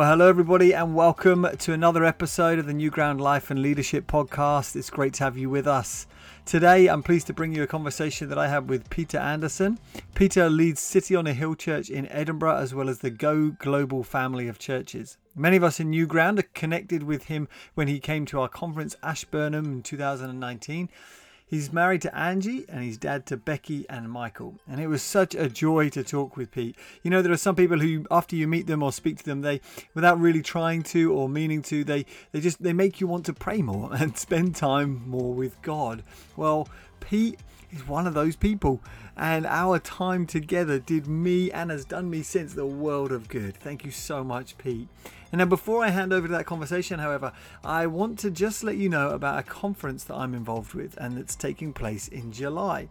Well, hello, everybody, and welcome to another episode of the New Ground Life and Leadership Podcast. It's great to have you with us. Today, I'm pleased to bring you a conversation that I had with Peter Anderson. Peter leads City on a Hill Church in Edinburgh, as well as the Go Global family of churches. Many of us in New Ground are connected with him when he came to our conference, Ashburnham, in 2019. He's married to Angie and he's dad to Becky and Michael. And it was such a joy to talk with Pete. You know, there are some people who, after you meet them or speak to them, they, without really trying to or meaning to, they, they just, they make you want to pray more and spend time more with God. Well, Pete is one of those people. And our time together did me and has done me since the world of good. Thank you so much, Pete. And now, before I hand over to that conversation, however, I want to just let you know about a conference that I'm involved with and that's taking place in July.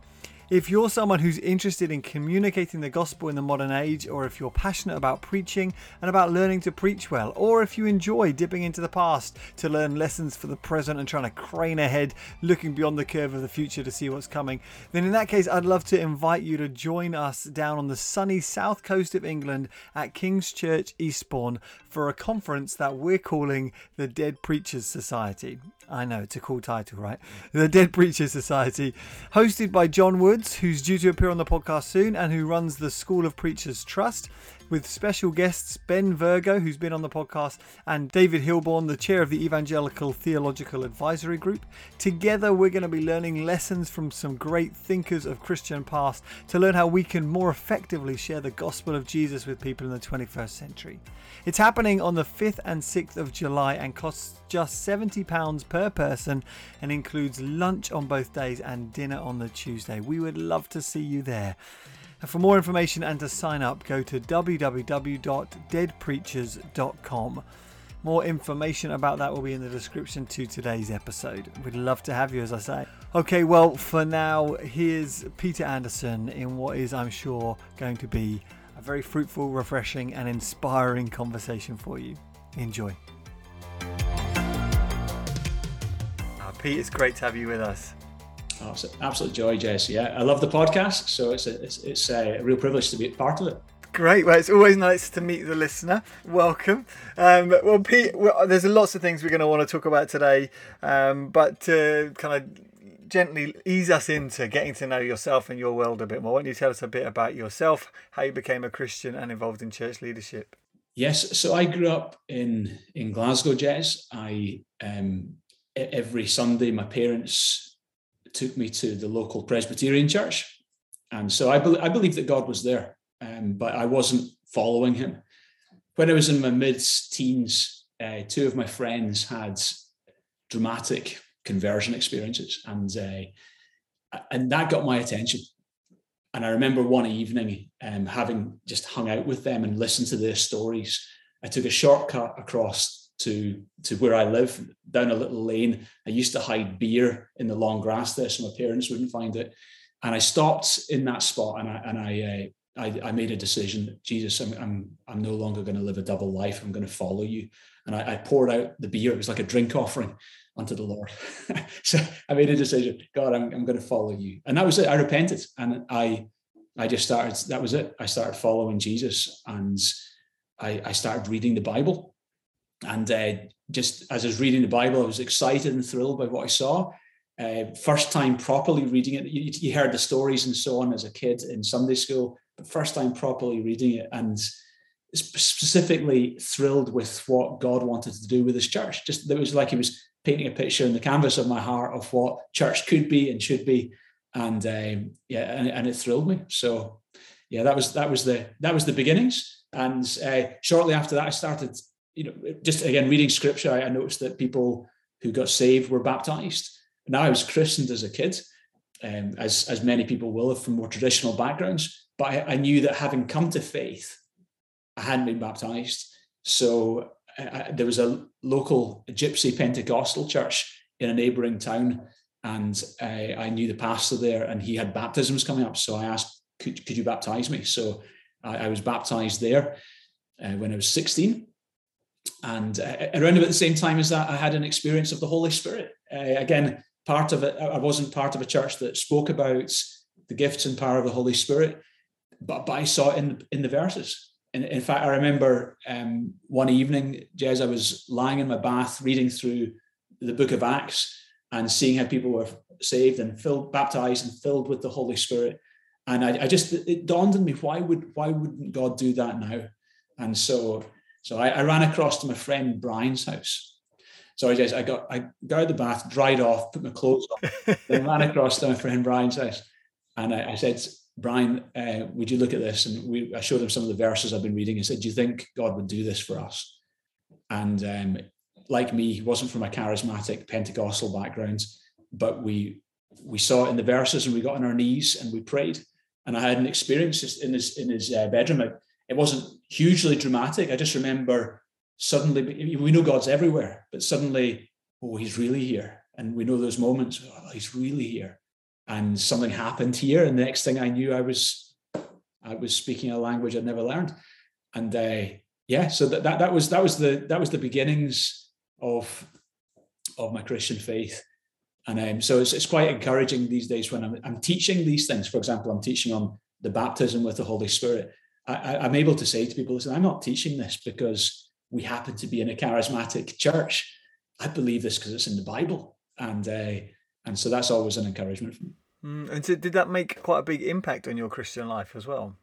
If you're someone who's interested in communicating the gospel in the modern age, or if you're passionate about preaching and about learning to preach well, or if you enjoy dipping into the past to learn lessons for the present and trying to crane ahead, looking beyond the curve of the future to see what's coming, then in that case, I'd love to invite you to join us down on the sunny south coast of England at King's Church Eastbourne for a conference that we're calling the Dead Preachers Society. I know, it's a cool title, right? The Dead Preachers Society, hosted by John Woods, who's due to appear on the podcast soon and who runs the School of Preachers Trust with special guests Ben Virgo, who's been on the podcast, and David Hilborn, the chair of the Evangelical Theological Advisory Group. Together, we're going to be learning lessons from some great thinkers of Christian past to learn how we can more effectively share the gospel of Jesus with people in the 21st century. It's happening on the 5th and 6th of July and costs just £70 per person and includes lunch on both days and dinner on the Tuesday. We would love to see you there. And for more information and to sign up, go to www.deadpreachers.com. More information about that will be in the description to today's episode. We'd love to have you, as I say. Okay, well, for now, here's Peter Anderson in what is, I'm sure, going to be a very fruitful, refreshing, and inspiring conversation for you. Enjoy. Uh, Pete, it's great to have you with us. An absolute joy, Jess. Yeah, I love the podcast, so it's a, it's, it's a real privilege to be part of it. Great. Well, it's always nice to meet the listener. Welcome. Um, well, Pete, well, there's lots of things we're going to want to talk about today, um, but to kind of gently ease us into getting to know yourself and your world a bit more, why don't you tell us a bit about yourself, how you became a Christian and involved in church leadership? Yes. So I grew up in in Glasgow, Jess. I um, every Sunday, my parents took me to the local Presbyterian church. And so I, be- I believe that God was there, um, but I wasn't following him. When I was in my mid teens, uh, two of my friends had dramatic conversion experiences, and uh, and that got my attention. And I remember one evening um, having just hung out with them and listened to their stories. I took a shortcut across to to where I live down a little lane. I used to hide beer in the long grass there, so my parents wouldn't find it. And I stopped in that spot, and I and I uh, I, I, made a decision. Jesus, I'm I'm I'm no longer going to live a double life. I'm going to follow you. And I, I, poured out the beer. It was like a drink offering unto the Lord. so I made a decision. God, I'm I'm going to follow you. And that was it. I repented, and I I just started. That was it. I started following Jesus, and I I started reading the Bible and uh, just as I was reading the Bible, I was excited and thrilled by what I saw. Uh, first time properly reading it, you, you, heard the stories and so on as a kid in Sunday school, but first time properly reading it and specifically thrilled with what God wanted to do with His church. Just it was like He was painting a picture in the canvas of my heart of what church could be and should be, and um, yeah, and, and, it thrilled me. So yeah, that was that was the that was the beginnings. And uh, shortly after that, I started you know, just again reading scripture, I, noticed that people who got saved were baptized. Now I was christened as a kid, um, as as many people will have from more traditional backgrounds. But I, I knew that having come to faith, I hadn't been baptized. So I, there was a local gypsy Pentecostal church in a neighboring town, and I, I knew the pastor there, and he had baptisms coming up. So I asked, "Could, could you baptize me?" So I, I was baptized there uh, when I was 16 and uh, around about the same time as that, I had an experience of the Holy Spirit. Uh, again, part of it, I wasn't part of a church that spoke about the gifts and power of the Holy Spirit, but, but I saw it in, in the verses. in, in fact, I remember um, one evening, Jez, I was lying in my bath reading through the book of Acts and seeing how people were saved and filled, baptized and filled with the Holy Spirit. And I, I just it dawned on me why would why wouldn't God do that now? And so so I, I ran across to my friend Brian's house. So I just I got I got out the bath, dried off, put my clothes on, then ran across to my friend Brian's house, and I, I said, Brian, uh, would you look at this? And we I showed him some of the verses I've been reading and said, Do you think God would do this for us? And um, like me, he wasn't from a charismatic Pentecostal background, but we we saw it in the verses and we got on our knees and we prayed. And I had an experience in his in his uh, bedroom. It, it wasn't hugely dramatic. I just remember suddenly we know God's everywhere, but suddenly, oh, he's really here. And we know those moments, oh, he's really here. And something happened here. And the next thing I knew, I was I was speaking a language I'd never learned. And uh, yeah, so that, that that was that was the that was the beginnings of of my Christian faith. And um, so it's, it's quite encouraging these days when I'm, I'm teaching these things. For example, I'm teaching on the baptism with the Holy Spirit. I, am able to say to people, listen, I'm not teaching this because we happen to be in a charismatic church. I believe this because it's in the Bible. And uh, and so that's always an encouragement for me. Mm, and so did that make quite a big impact on your Christian life as well?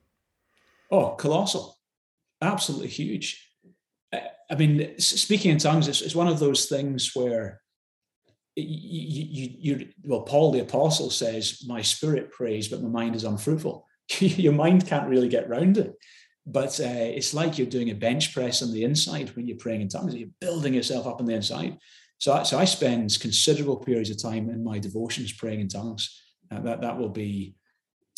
Oh, colossal. Absolutely huge. I mean, speaking in tongues, is, one of those things where you, you, you, well, Paul the apostle says, "My spirit prays, but my mind is unfruitful." Your mind can't really get round it, but uh, it's like you're doing a bench press on the inside when you're praying in tongues. You're building yourself up on the inside. So, so I spend considerable periods of time in my devotions praying in tongues. Uh, that that will be,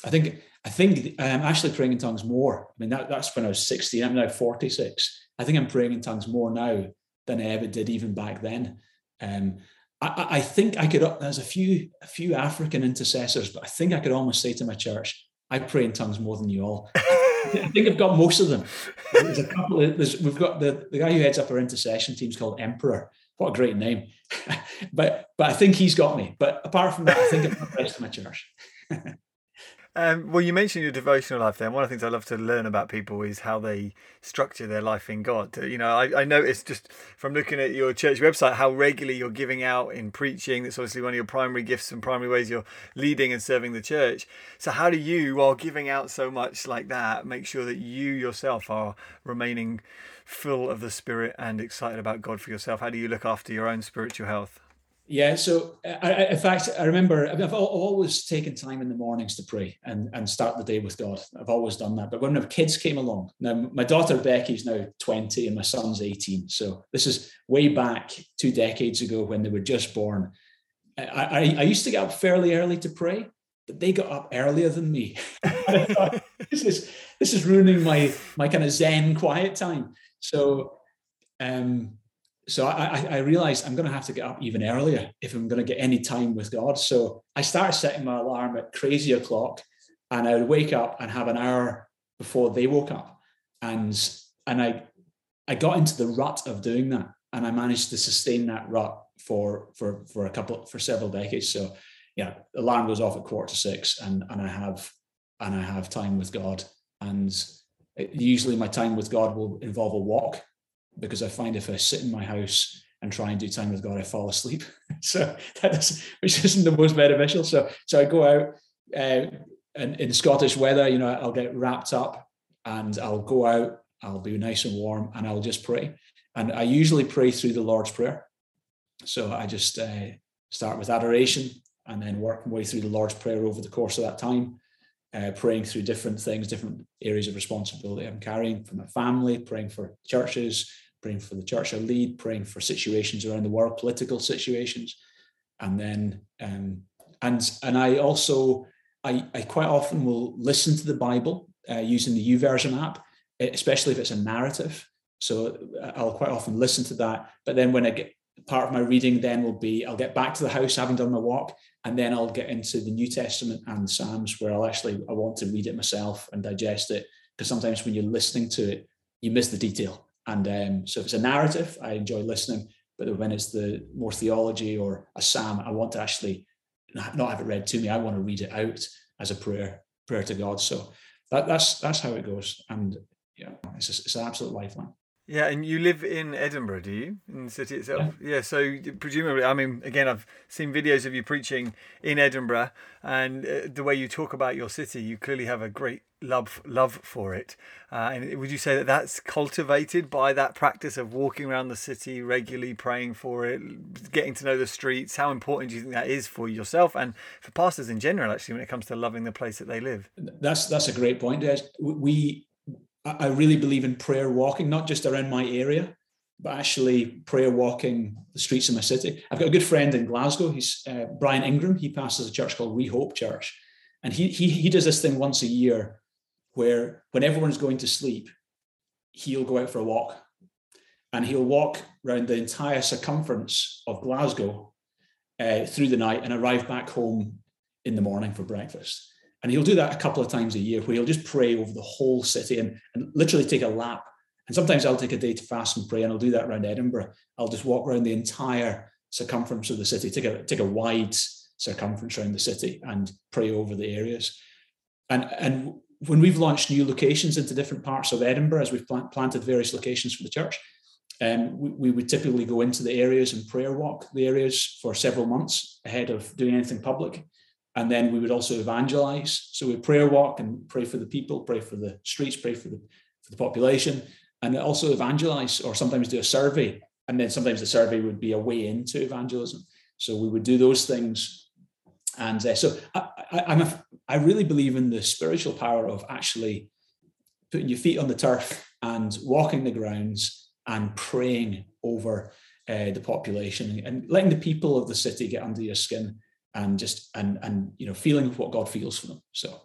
I think, I think I'm actually praying in tongues more. I mean, that, that's when I was 16. I'm now 46. I think I'm praying in tongues more now than I ever did even back then. Um, I, I, think I could. There's a few a few African intercessors, but I think I could almost say to my church, I pray in tongues more than you all. I think I've got most of them. There's a couple. Of, we've got the, the guy who heads up our intercession team is called Emperor. What a great name! but but I think he's got me. But apart from that, I think I've got the rest of my church. Um, well, you mentioned your devotional life there. One of the things I love to learn about people is how they structure their life in God. You know, I, I noticed just from looking at your church website how regularly you're giving out in preaching. That's obviously one of your primary gifts and primary ways you're leading and serving the church. So, how do you, while giving out so much like that, make sure that you yourself are remaining full of the Spirit and excited about God for yourself? How do you look after your own spiritual health? Yeah, so I, in fact, I remember I've, I've always taken time in the mornings to pray and, and start the day with God. I've always done that. But when my kids came along, now my daughter Becky's now 20 and my son's 18. So this is way back two decades ago when they were just born. I, I, I used to get up fairly early to pray, but they got up earlier than me. thought, this is this is ruining my my kind of Zen quiet time. So um so I, I realized I'm going to have to get up even earlier if I'm going to get any time with God. So I started setting my alarm at crazy o'clock, and I would wake up and have an hour before they woke up, and and I I got into the rut of doing that, and I managed to sustain that rut for for for a couple for several decades. So yeah, the alarm goes off at quarter to six, and and I have and I have time with God, and uh, usually my time with God will involve a walk because I find if I sit in my house and try and do time with God, I fall asleep. so that is, which isn't the most beneficial. So so I go out uh, and in Scottish weather, you know, I'll get wrapped up and I'll go out. I'll be nice and warm, and I'll just pray. And I usually pray through the Lord's Prayer. So I just uh, start with adoration and then work my way through the Lord's Prayer over the course of that time. Uh, praying through different things, different areas of responsibility I'm carrying for my family, praying for churches, praying for the church I lead, praying for situations around the world, political situations, and then um, and and I also I, I quite often will listen to the Bible uh, using the YouVersion app, especially if it's a narrative. So uh, I'll quite often listen to that. But then when I get part of my reading, then will be I'll get back to the house having done my walk, and then I'll get into the New Testament and Psalms where I'll actually I want to read it myself and digest it because sometimes when you're listening to it, you miss the detail and um, so if it's a narrative, I enjoy listening. But when it's the more theology or a psalm, I want to actually not have it read to me. I want to read it out as a prayer, prayer to God. So that, that's that's how it goes. And yeah, it's, a, it's an absolute lifeline. Yeah, and you live in Edinburgh, do you? In the city itself? Yeah. yeah. So presumably, I mean, again, I've seen videos of you preaching in Edinburgh, and uh, the way you talk about your city, you clearly have a great love love for it. Uh, and would you say that that's cultivated by that practice of walking around the city regularly, praying for it, getting to know the streets? How important do you think that is for yourself and for pastors in general, actually, when it comes to loving the place that they live? That's that's a great point. We I really believe in prayer walking, not just around my area, but actually prayer walking the streets of my city. I've got a good friend in Glasgow. He's uh, Brian Ingram. He pastors a church called We Hope Church, and he he he does this thing once a year, where when everyone's going to sleep, he'll go out for a walk, and he'll walk around the entire circumference of Glasgow uh, through the night and arrive back home in the morning for breakfast. And he'll do that a couple of times a year where he'll just pray over the whole city and, and literally take a lap. And sometimes I'll take a day to fast and pray, and I'll do that around Edinburgh. I'll just walk around the entire circumference of the city, take a take a wide circumference around the city and pray over the areas. And and when we've launched new locations into different parts of Edinburgh, as we've planted various locations for the church, um, we, we, would typically go into the areas and prayer walk the areas for several months ahead of doing anything public. And then we would also evangelize. So we prayer walk and pray for the people, pray for the streets, pray for the, for the population, and also evangelize or sometimes do a survey. And then sometimes the survey would be a way into evangelism. So we would do those things. And uh, so I really believe in the spiritual power of actually putting your feet on the turf and walking the grounds and praying over uh, the population and letting the people of the city get under your skin and just and and you know feeling what God feels for them. So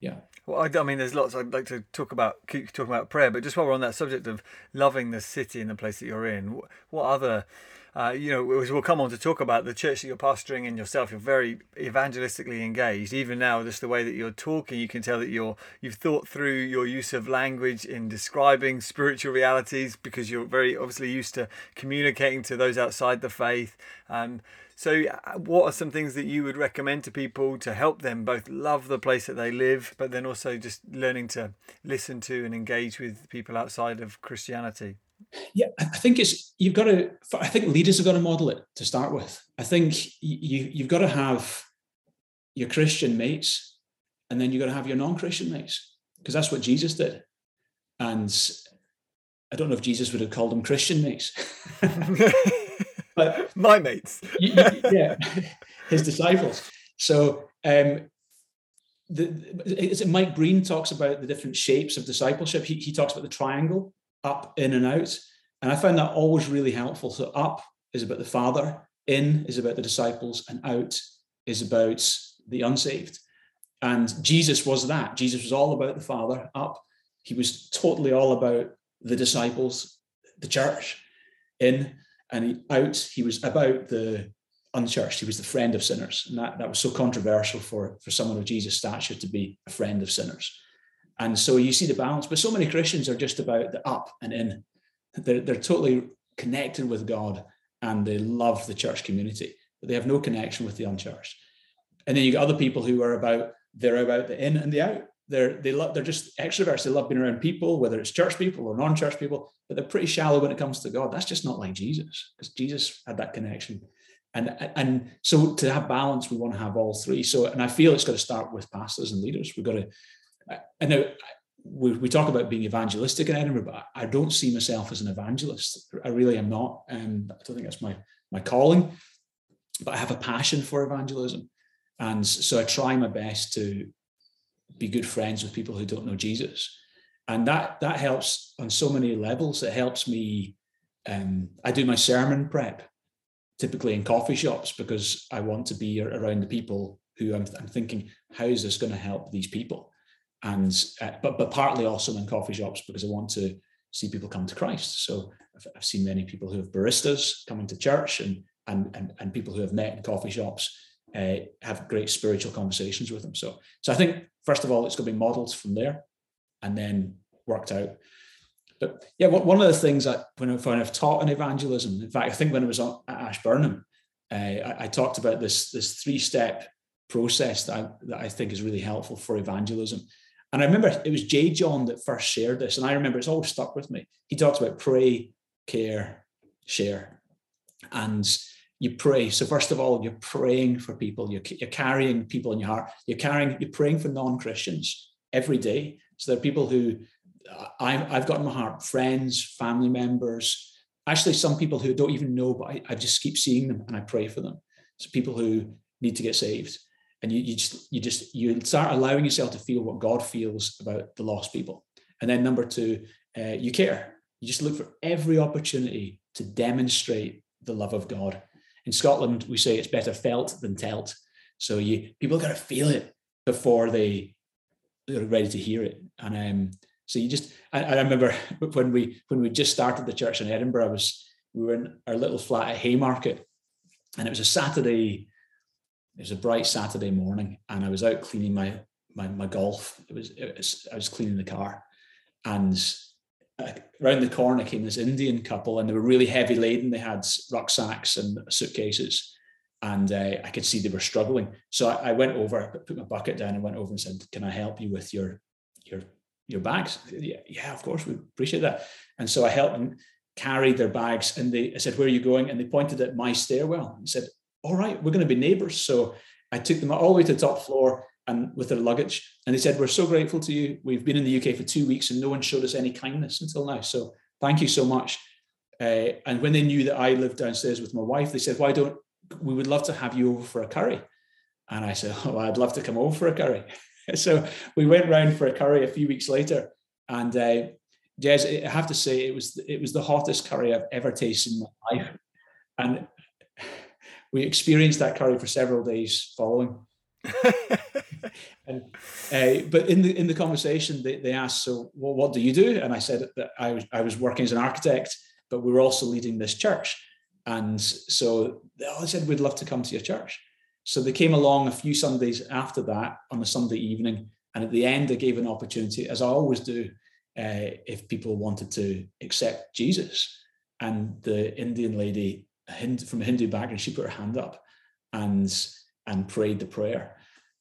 yeah. Well, I, I, mean, there's lots I'd like to talk about, keep talking about prayer, but just while we're on that subject of loving the city and the place that you're in, what other, uh, you know, we'll come on to talk about the church that you're pastoring and yourself. You're very evangelistically engaged. Even now, just the way that you're talking, you can tell that you're you've thought through your use of language in describing spiritual realities because you're very obviously used to communicating to those outside the faith. Um, so, uh, what are some things that you would recommend to people to help them both love the place that they live, but then also just learning to listen to and engage with people outside of Christianity? Yeah, I think it's you've got to. I think leaders have got to model it to start with. I think you you've got to have your Christian mates, and then you've got to have your non-Christian mates, because that's what Jesus did. And I don't know if Jesus would have called them Christian mates. but my mates. yeah, his disciples. So um, the, Mike Breen talks about the different shapes of discipleship. He, he talks about the triangle, up, in, and out. And I found that always really helpful. So up is about the Father, in is about the disciples, and out is about the unsaved. And Jesus was that. Jesus was all about the Father. Up, he was totally all about the disciples, the church. In and out he was about the unchurched. He was the friend of sinners, and that, that was so controversial for for someone of Jesus' stature to be a friend of sinners. And so you see the balance. But so many Christians are just about the up and in. They're they're totally connected with God and they love the church community, but they have no connection with the unchurched. And then you got other people who are about they're about the in and the out. They're they love they're just extroverts. They love being around people, whether it's church people or non-church people, but they're pretty shallow when it comes to God. That's just not like Jesus, because Jesus had that connection. And, and so to have balance, we want to have all three. So, and I feel it's got to start with pastors and leaders. We've got to, and now we, we talk about being evangelistic in Edinburgh, but I don't see myself as an evangelist. I really am not. And I don't think that's my, my calling, but I have a passion for evangelism. And so I try my best to be good friends with people who don't know Jesus. And that that helps on so many levels. It helps me. Um, I do my sermon prep typically in coffee shops because I want to be around the people who I'm, I'm thinking, how is this going to help these people? And uh, but but partly also in coffee shops because I want to see people come to Christ. So I've, I've seen many people who have baristas coming to church and and and, and people who have met in coffee shops uh, have great spiritual conversations with them. So, so I think first of all, it's going to be models from there, and then worked out. But yeah, one of the things that when I've taught in evangelism, in fact, I think when I was at Ashburnham, uh, I, I, talked about this this three step process that I, that I think is really helpful for evangelism. And I remember it was J.John that first shared this, and I remember it's always stuck with me. He talks about pray, care, share, and you pray. So first of all, you're praying for people. You're, you're carrying people in your heart. You're carrying. You're praying for non-Christians every day. So there are people who I've, I've got in my heart, friends, family members, actually some people who don't even know, but I, I just keep seeing them and I pray for them. So people who need to get saved. And you, you just you just you start allowing yourself to feel what God feels about the lost people. And then number two, uh, you care. You just look for every opportunity to demonstrate the love of God. In Scotland, we say it's better felt than telt. So you people got to feel it before they they're ready to hear it. And um, so you just, I, I, remember when we when we just started the church in Edinburgh, I was we were in our little flat at Haymarket, and it was a Saturday. It was a bright Saturday morning, and I was out cleaning my my, my golf. It was, it was I was cleaning the car, and around the corner came this Indian couple, and they were really heavy laden. They had rucksacks and suitcases, and uh, I could see they were struggling. So I, I, went over, put my bucket down, and went over and said, "Can I help you with your your your bags? Yeah, yeah, of course, we appreciate that. And so I helped them carry their bags. And they I said, Where are you going? And they pointed at my stairwell and said, All right, we're going to be neighbors. So I took them all the way to the top floor and with their luggage. And they said, We're so grateful to you. We've been in the UK for two weeks and no one showed us any kindness until now. So thank you so much. Uh, and when they knew that I lived downstairs with my wife, they said, Why don't we would love to have you over for a curry? And I said, Oh, I'd love to come over for a curry. so we went round for a curry a few weeks later, and uh, Jez, I have to say it was it was the hottest curry I've ever tasted in my life, and we experienced that curry for several days following. and uh, but in the in the conversation they, they asked so well, what do you do and i said that i was i was working as an architect but we were also leading this church and so they said we'd love to come to your church so they came along a few Sundays after that on a Sunday evening. And at the end, I gave an opportunity, as I always do, uh, if people wanted to accept Jesus. And the Indian lady from a Hindu background, she put her hand up and, and prayed the prayer.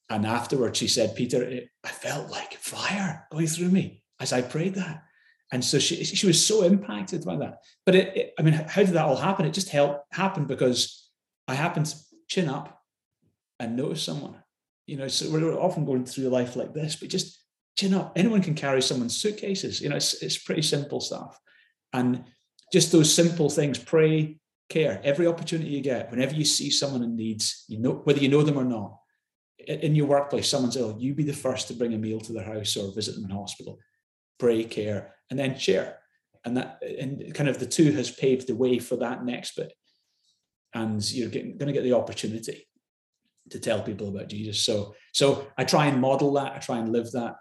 And afterwards, she said, Peter, it, I felt like fire going through me as I prayed that. And so she, she was so impacted by that. But it, it, I mean, how did that all happen? It just helped happen because I happened to chin up and notice someone. You know, so we're often going through life like this, but just chin up. Anyone can carry someone's suitcases. You know, it's, it's pretty simple stuff. And just those simple things, pray, care. Every opportunity you get, whenever you see someone in needs, you know whether you know them or not, in your workplace, someone's ill, you be the first to bring a meal to their house or visit them in hospital. Pray, care, and then share. And that and kind of the two has paved the way for that next bit. And you're getting, going to get the opportunity to tell people about Jesus. So so I try and model that. I try and live that.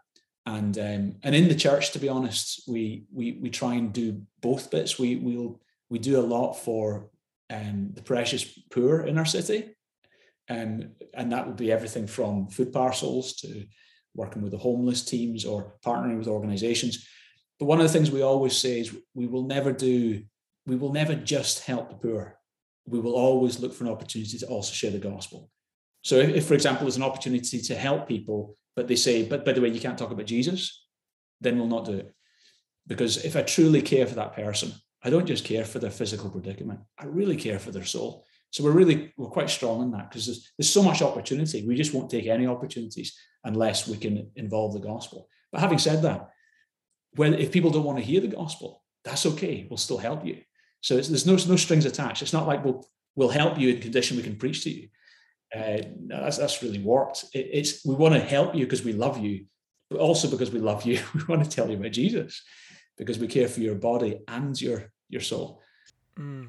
And um, and in the church, to be honest, we we we try and do both bits. We we'll we do a lot for um, the precious poor in our city, um, and that would be everything from food parcels to working with the homeless teams or partnering with organisations. But one of the things we always say is we will never do we will never just help the poor. We will always look for an opportunity to also share the gospel. So if, if, for example, there's an opportunity to help people, but they say, but by the way, you can't talk about Jesus, then we'll not do it. Because if I truly care for that person, I don't just care for their physical predicament. I really care for their soul. So we're really we're quite strong in that because there's, there's so much opportunity. We just won't take any opportunities unless we can involve the gospel. But having said that, when if people don't want to hear the gospel, that's okay. We'll still help you. So there's no no strings attached. It's not like we'll we'll help you in condition we can preach to you uh, that's that's really warped. It, it's we want to help you because we love you, but also because we love you, we want to tell you about Jesus because we care for your body and your your soul. Mm.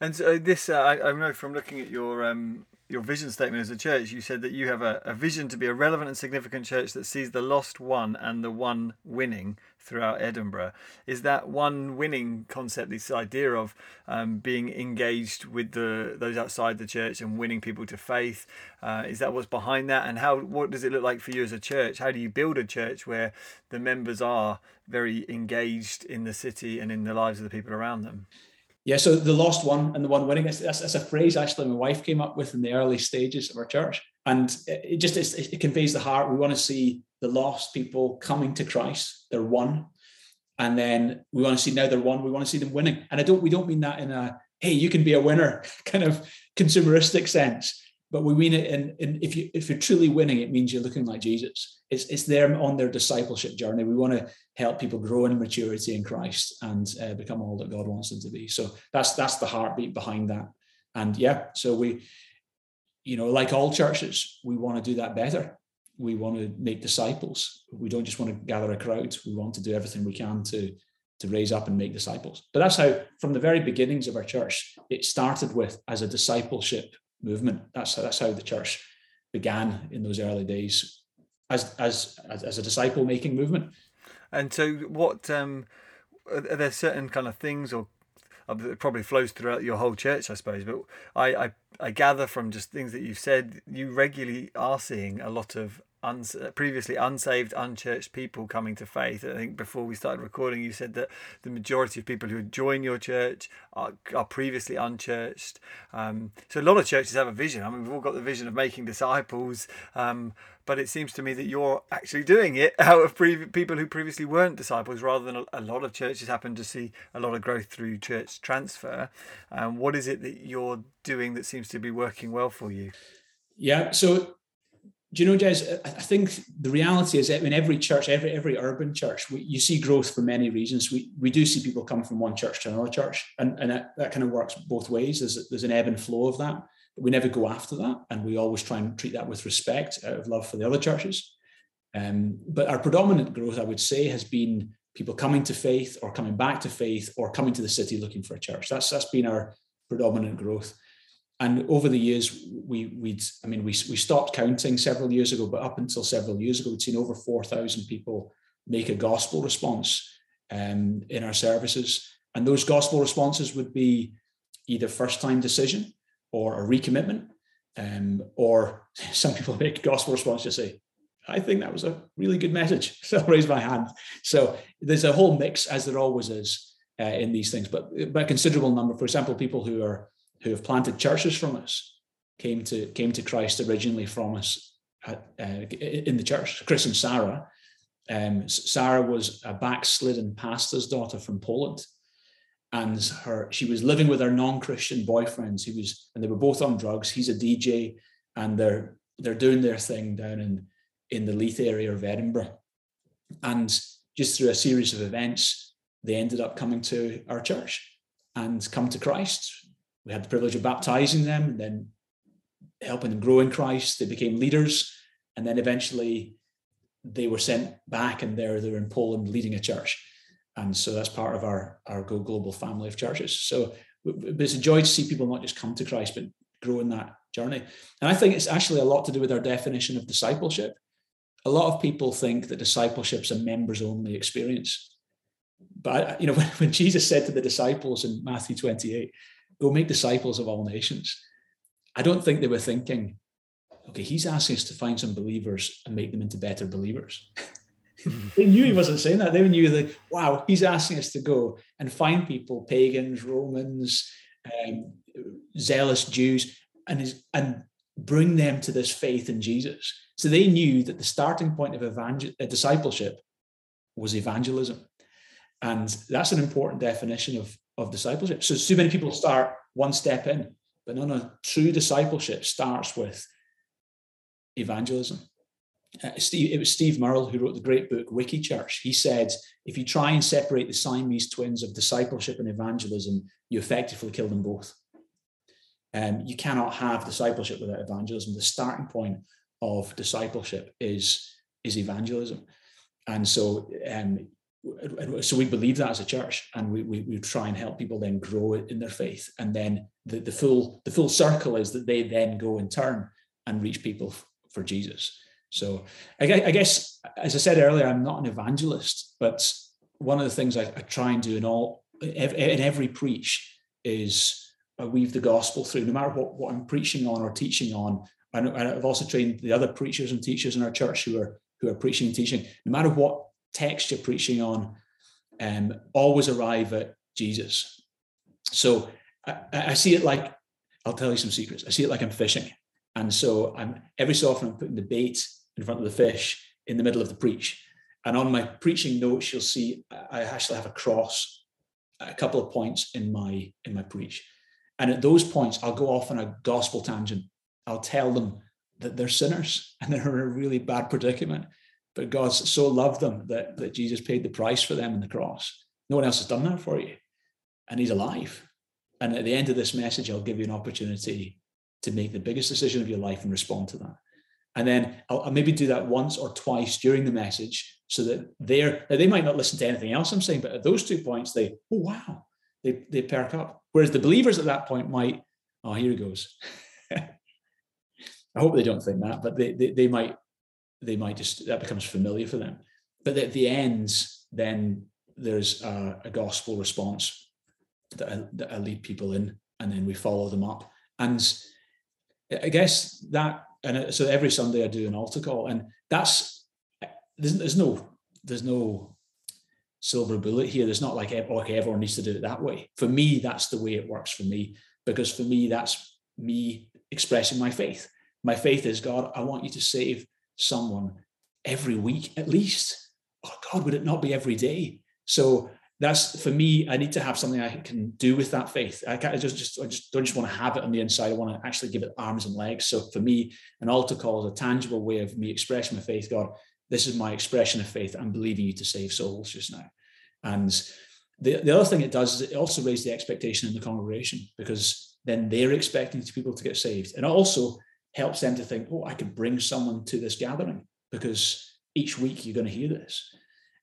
And so this, uh, I, I, know from looking at your um, your vision statement as a church, you said that you have a, a, vision to be a relevant and significant church that sees the lost one and the one winning throughout Edinburgh. Is that one winning concept, this idea of um, being engaged with the those outside the church and winning people to faith? Uh, is that what's behind that? And how what does it look like for you as a church? How do you build a church where the members are very engaged in the city and in the lives of the people around them? Yeah, so the lost one and the one winning, that's, that's, a phrase actually my wife came up with in the early stages of our church. And it just it conveys the heart. We want to see the lost people coming to Christ. They're one. And then we want to see now they're one, we want to see them winning. And I don't, we don't mean that in a, hey, you can be a winner kind of consumeristic sense. But we mean it in, in if you if you're truly winning, it means you're looking like Jesus. It's it's them on their discipleship journey. We want to help people grow in maturity in Christ and uh, become all that God wants them to be. So that's that's the heartbeat behind that. And yeah, so we, you know, like all churches, we want to do that better we want to make disciples. We don't just want to gather a crowd. We want to do everything we can to to raise up and make disciples. But that's how, from the very beginnings of our church, it started with as a discipleship movement. That's how, that's how the church began in those early days, as as as, a disciple making movement. And so, what um, are there certain kind of things or it probably flows throughout your whole church, I suppose. But I, I, I gather from just things that you've said, you regularly are seeing a lot of uns- previously unsaved, unchurched people coming to faith. I think before we started recording, you said that the majority of people who join your church are, are previously unchurched. Um, so a lot of churches have a vision. I mean, we've all got the vision of making disciples, um, but it seems to me that you're actually doing it out of pre- people who previously weren't disciples, rather than a, a, lot of churches happen to see a lot of growth through church transfer. Um, what is it that you're doing that seems to be working well for you? Yeah, so do you know, Jez? I think the reality is that in every church, every every urban church, we, you see growth for many reasons. We we do see people come from one church to another church, and and that, that kind of works both ways. There's there's an ebb and flow of that. But we never go after that, and we always try and treat that with respect out of love for the other churches. Um, but our predominant growth, I would say, has been people coming to faith, or coming back to faith, or coming to the city looking for a church. That's that's been our predominant growth and over the years we we'd i mean we, we stopped counting several years ago but up until several years ago we'd seen over 4000 people make a gospel response um, in our services. And those gospel responses would be either first time decision or a recommitment um, or some people make gospel response to say i think that was a really good message. So i'll raise my hand. So there's a whole mix as there always is uh, in these things. But, but a considerable number for example people who are who have planted churches from us came to came to Christ originally from us at, uh, in the church. Chris and Sarah. Um, Sarah was a backslidden pastor's daughter from Poland, and her she was living with her non-Christian boyfriends. He was, and they were both on drugs. He's a DJ, and they're they're doing their thing down in in the Leith area of Edinburgh. And just through a series of events, they ended up coming to our church and come to Christ we had the privilege of baptizing them and then helping them grow in Christ. They became leaders, and then eventually they were sent back, and they're they're in Poland leading a church. And so that's part of our our Global family of churches. So it's a joy to see people not just come to Christ, but grow in that journey. And I think it's actually a lot to do with our definition of discipleship. A lot of people think that discipleship is a members only experience. But you know, when, when Jesus said to the disciples in Matthew 28, go make disciples of all nations. I don't think they were thinking, okay, he's asking us to find some believers and make them into better believers. they knew he wasn't saying that. They knew that, wow, he's asking us to go and find people, pagans, Romans, um, zealous Jews, and, his, and bring them to this faith in Jesus. So they knew that the starting point of evangel- uh, discipleship was evangelism. And that's an important definition of, of discipleship. So too many people start one step in, but no, no. True discipleship starts with evangelism. Uh, Steve, it was Steve Murrell who wrote the great book Wiki Church. He said, if you try and separate the Siamese twins of discipleship and evangelism, you effectively kill them both. Um, you cannot have discipleship without evangelism. The starting point of discipleship is is evangelism, and so um, so we believe that as a church and we, we, we try and help people then grow in their faith. And then the, the full the full circle is that they then go in turn and reach people for jesus. So I, I guess as i said earlier i'm not an evangelist but one of the things i, I try and do in all in every preach is I weave the gospel through. No matter what, what i'm preaching on or teaching on and i've also trained the other preachers and teachers in our church who are who are preaching and teaching. No matter what text you're preaching on, um, always arrive at Jesus. So I, I, see it like, I'll tell you some secrets. I see it like I'm fishing. And so I'm every so often I'm putting the bait in front of the fish in the middle of the preach. And on my preaching notes, you'll see I actually have a cross, a couple of points in my in my preach. And at those points, I'll go off on a gospel tangent. I'll tell them that they're sinners and they're in a really bad predicament. But God so loved them that, that Jesus paid the price for them in the cross. No one else has done that for you. And he's alive. And at the end of this message, I'll give you an opportunity to make the biggest decision of your life and respond to that. And then I'll, I'll maybe do that once or twice during the message so that they're, they might not listen to anything else I'm saying, but at those two points, they, oh, wow, they, they perk up. Whereas the believers at that point might, oh, here he goes. I hope they don't think that, but they, they, they might, they might just, that becomes familiar for them. But at the ends, then there's a, a gospel response that I, that I lead people in, and then we follow them up. And I guess that, and so every Sunday I do an altar call, and that's there's, there's no there's no silver bullet here. There's not like oh, okay, everyone needs to do it that way. For me, that's the way it works for me because for me, that's me expressing my faith. My faith is God. I want you to save someone every week at least. Oh God, would it not be every day? So that's for me. I need to have something I can do with that faith. I just, just I just don't just want to have it on the inside. I want to actually give it arms and legs. So for me, an altar call is a tangible way of me expressing my faith. God, this is my expression of faith. I'm believing you to save souls just now. And the, the other thing it does is it also raises the expectation in the congregation because then they're expecting people to get saved. And also helps them to think, oh, I could bring someone to this gathering because each week you're going to hear this.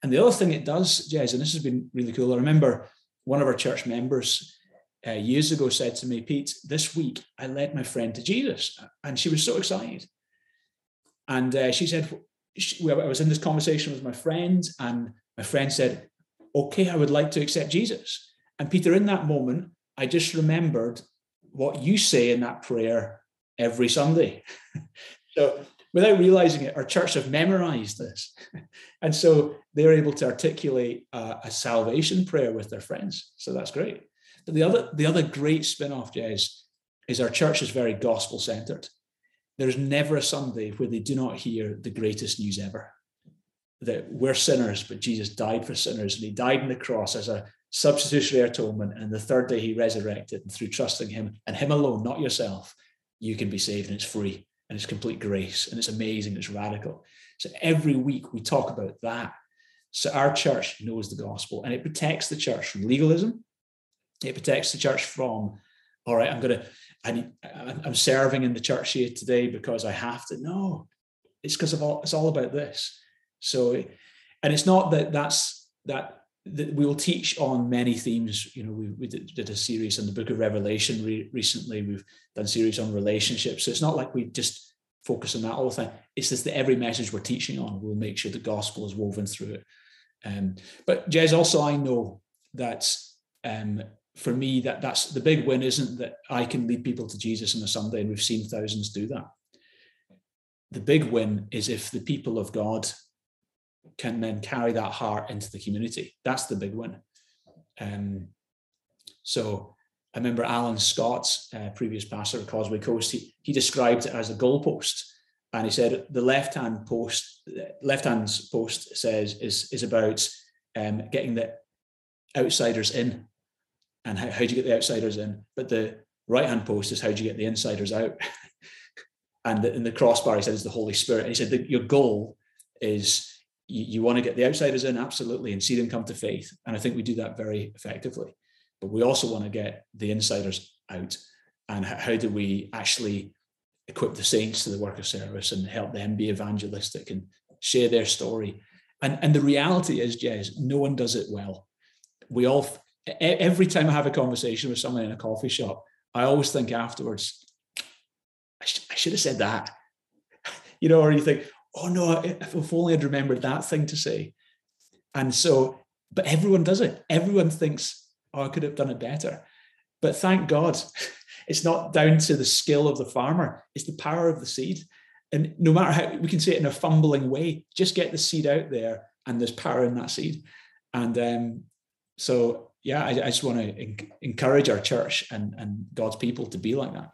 And the other thing it does, Jez, and this has been really cool. I remember one of our church members uh, years ago said to me, Pete, this week I led my friend to Jesus. And she was so excited. And uh, she said, I was in this conversation with my friend, and my friend said, Okay, I would like to accept Jesus. And Peter, in that moment, I just remembered what you say in that prayer every Sunday. so without realizing it, our church have memorized this. and so they're able to articulate a, a, salvation prayer with their friends. So that's great. But the other, the other great spin-off, Jez, is our church is very gospel centered. There's never a Sunday where they do not hear the greatest news ever. That we're sinners, but Jesus died for sinners, and he died on the cross as a substitutionary atonement. And the third day he resurrected, and through trusting him and him alone, not yourself, you can be saved and it's free and it's complete grace and it's amazing, it's radical. So every week we talk about that. So our church knows the gospel and it protects the church from legalism. It protects the church from, all right, I'm gonna, I need, I'm serving in the church here today because I have to. No, it's because of all. It's all about this. So, and it's not that that's that we will teach on many themes. You know, we, we did, did, a series on the Book of Revelation re- recently. We've done series on relationships. So it's not like we just focus on that all the time. It's just that every message we're teaching on, we'll make sure the gospel is woven through it. Um, but Jez, also I know that um, for me, that that's the big win isn't that I can lead people to Jesus on a Sunday, and we've seen thousands do that. The big win is if the people of God can then carry that heart into the community. That's the big one. Um, so I remember Alan Scott, uh, previous pastor of Causeway Coast, he, he described it as a goalpost. And he said the left hand post, left hand post says is, is about um, getting the outsiders in and how, how do you get the outsiders in? But the right hand post is how do you get the insiders out? and in the crossbar, he said, is the Holy Spirit. And he said that your goal is you, you want to get the outsiders in, absolutely, and see them come to faith. And I think we do that very effectively. But we also want to get the insiders out. And how do we actually equip the saints to the work of service and help them be evangelistic and share their story? And, and the reality is, Jez, no one does it well. We all, every time I have a conversation with someone in a coffee shop, I always think afterwards, I, sh- I should have said that. You know, or you think, oh no, if only I'd remembered that thing to say. And so, but everyone does it. Everyone thinks, oh, I could have done it better. But thank God, it's not down to the skill of the farmer, it's the power of the seed. And no matter how we can say it in a fumbling way, just get the seed out there and there's power in that seed. And um, so, yeah, I, I just want to encourage our church and, and God's people to be like that.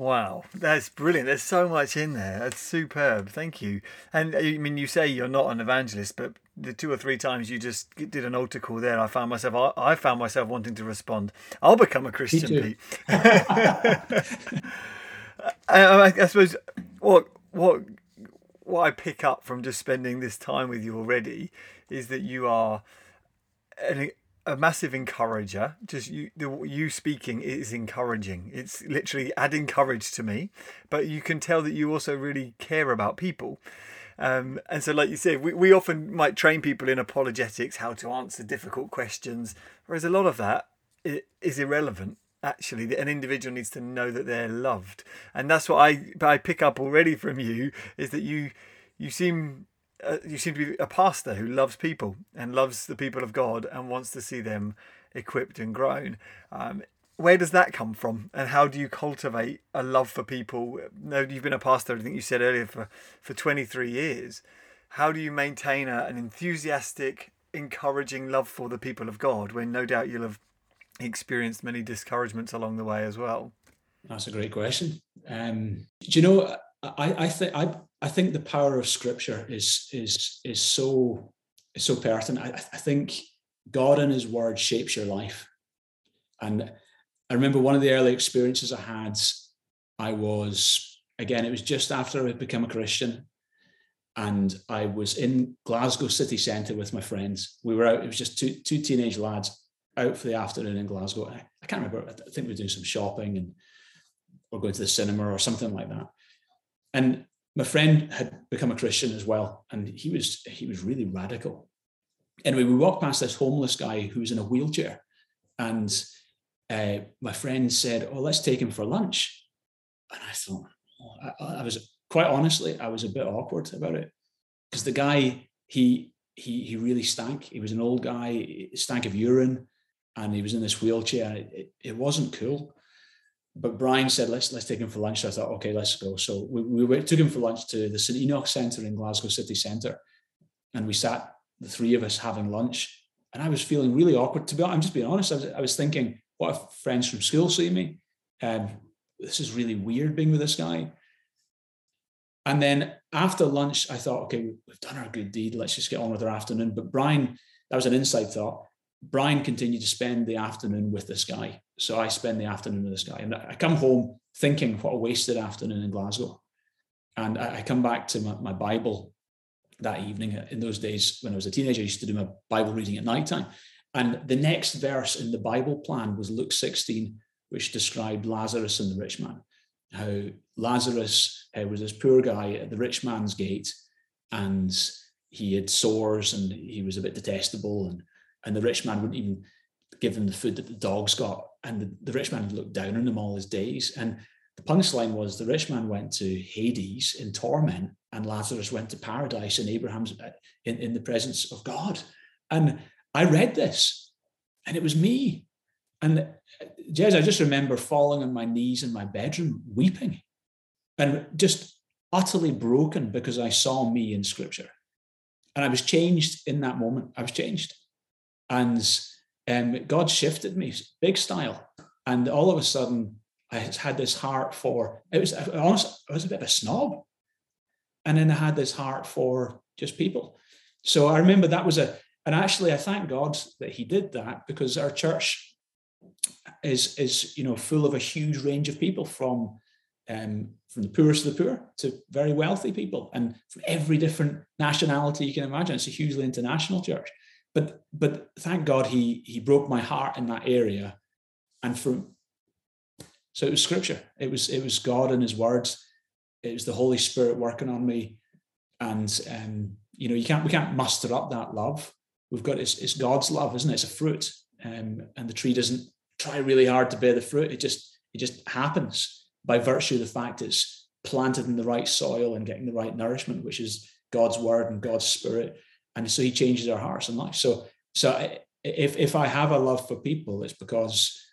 Wow, that's brilliant. There's so much in there. That's superb. Thank you. And uh, I mean, you say you're not an evangelist, but the two or three times you just did an altar call there, I found myself. I, found myself wanting to respond. I'll become a Christian, Pete. I, I, I suppose what what what I pick up from just spending this time with you already is that you are an a massive encourager. Just you, the, you speaking is encouraging. It's literally adding courage to me. But you can tell that you also really care about people. Um, and so, like you said, we, we often might train people in apologetics how to answer difficult questions, whereas a lot of that is irrelevant. Actually, an individual needs to know that they're loved, and that's what I I pick up already from you is that you you seem uh, you seem to be a pastor who loves people and loves the people of God and wants to see them equipped and grown. Um, where does that come from, and how do you cultivate a love for people? No, you've been a pastor. I think you said earlier for for 23 years. How do you maintain a, an enthusiastic, encouraging love for the people of God when no doubt you'll have experienced many discouragements along the way as well? That's a great question. Um, do you know? I, I think I I think the power of Scripture is is is so is so pertinent. I, I think God and His Word shapes your life, and I remember one of the early experiences I had. I was again. It was just after I had become a Christian, and I was in Glasgow city centre with my friends. We were out. It was just two two teenage lads out for the afternoon in Glasgow. I, I can't remember. I think we were doing some shopping and we're going to the cinema or something like that. And my friend had become a Christian as well, and he was he was really radical. Anyway, we walked past this homeless guy who was in a wheelchair, and uh, my friend said, "Oh, let's take him for lunch." And I thought, oh, I, I, was quite honestly, I was a bit awkward about it because the guy he he he really stank. He was an old guy, stank of urine, and he was in this wheelchair. It, it, it wasn't cool but Brian said, let's let's take him for lunch. So I thought, okay, let's go. So we, we went, took him for lunch to the St Enoch Centre in Glasgow city centre, and we sat the three of us having lunch. And I was feeling really awkward. To be honest, I'm just being honest. I was, I was thinking, what if friends from school see me? Um, this is really weird being with this guy. And then after lunch, I thought, okay, we've done our good deed. Let's just get on with our afternoon. But Brian, that was an inside thought. Brian continued to spend the afternoon with this guy. So I spend the afternoon with this guy. And I come home thinking, what a wasted afternoon in Glasgow. And I, come back to my, my, Bible that evening. In those days, when I was a teenager, I used to do my Bible reading at night time. And the next verse in the Bible plan was Luke 16, which described Lazarus and the rich man. How Lazarus uh, was this poor guy at the rich man's gate, and he had sores and he was a bit detestable. And and the rich man wouldn't even give him the food that the dogs got. And the, the rich man looked down on him all his days. And the punchline was the rich man went to Hades in torment, and Lazarus went to paradise in Abraham's uh, in, in the presence of God. And I read this, and it was me. And Jez, I just remember falling on my knees in my bedroom, weeping, and just utterly broken because I saw me in Scripture. And I was changed in that moment. I was changed and um, God shifted me big style. And all of a sudden, I had this heart for it was honestly, I was a bit of a snob, and then I had this heart for just people. So I remember that was a, and actually I thank God that He did that because our church is is you know full of a huge range of people from um, from the poorest of the poor to very wealthy people, and from every different nationality you can imagine. It's a hugely international church but but thank God he he broke my heart in that area, and from so it was scripture. It was it was God and His words. It was the Holy Spirit working on me, and um, you know you can't we can't muster up that love. We've got it's, it's God's love, isn't it? It's a fruit, um, and the tree doesn't try really hard to bear the fruit. It just it just happens by virtue of the fact it's planted in the right soil and getting the right nourishment, which is God's word and God's spirit and so he changes our hearts and lives. So so if if I have a love for people, it's because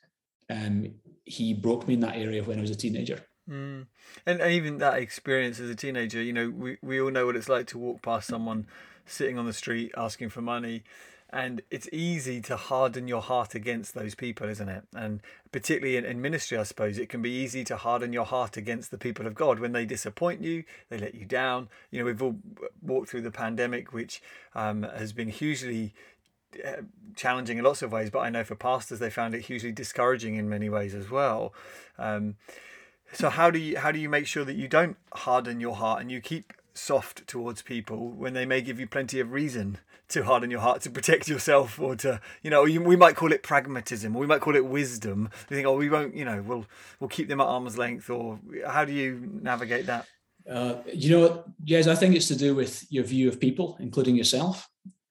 um, he broke me in that area when I was a teenager. Mm. And, and even that experience as a teenager, you know, we, we all know what it's like to walk past someone sitting on the street asking for money and it's easy to harden your heart against those people isn't it? And particularly in, in, ministry i suppose it can be easy to harden your heart against the people of god. When they disappoint you they let you down. You know we've all walked through the pandemic which um, has been hugely uh, challenging in lots of ways but i know for pastors they found it hugely discouraging in many ways as well. Um, so how do you how do you make sure that you don't harden your heart and you keep soft towards people when they may give you plenty of reason to harden your heart to protect yourself or to you know we might call it pragmatism or we might call it wisdom. You think oh we won't you know we'll we'll keep them at arm's length or how do you navigate that? Uh, you know yes i think it's to do with your view of people including yourself.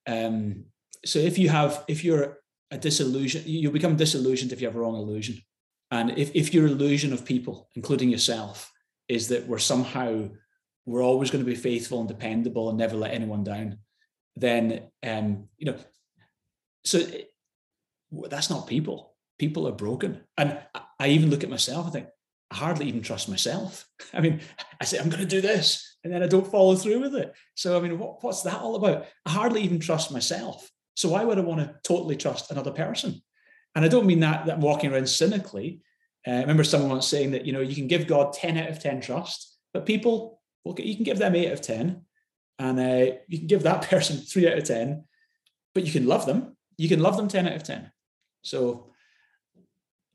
Um, so if you have if you're a disillusion you become disillusioned if you have a wrong illusion. And if, if your illusion of people including yourself is that we're somehow we're always going to be faithful and dependable and never let anyone down then um, you know, so it, that's not people. People are broken, and I even look at myself. I think I hardly even trust myself. I mean, I say I'm going to do this, and then I don't follow through with it. So I mean, what, what's that all about? I hardly even trust myself. So why would I want to totally trust another person? And I don't mean that that I'm walking around cynically. Uh, I remember someone once saying that you know you can give God ten out of ten trust, but people, well, you can give them eight out of ten, and uh, you can give that person three out of 10, but you can love them. You can love them 10 out of 10. So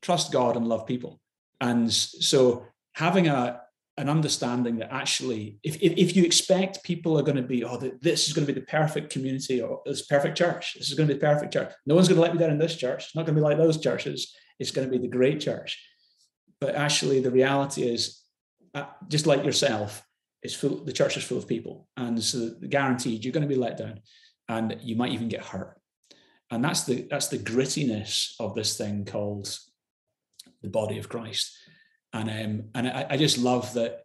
trust God and love people. And so having a, an understanding that actually, if, if, if you expect people are going to be, oh, this is going to be the perfect community or this perfect church, this is going to be the perfect church. No one's going to let me down in this church. It's not going to be like those churches. It's going to be the great church. But actually, the reality is, uh, just like yourself, it's full the church is full of people. And so guaranteed you're going to be let down and you might even get hurt. And that's the that's the grittiness of this thing called the body of christ. And um and I, I just love that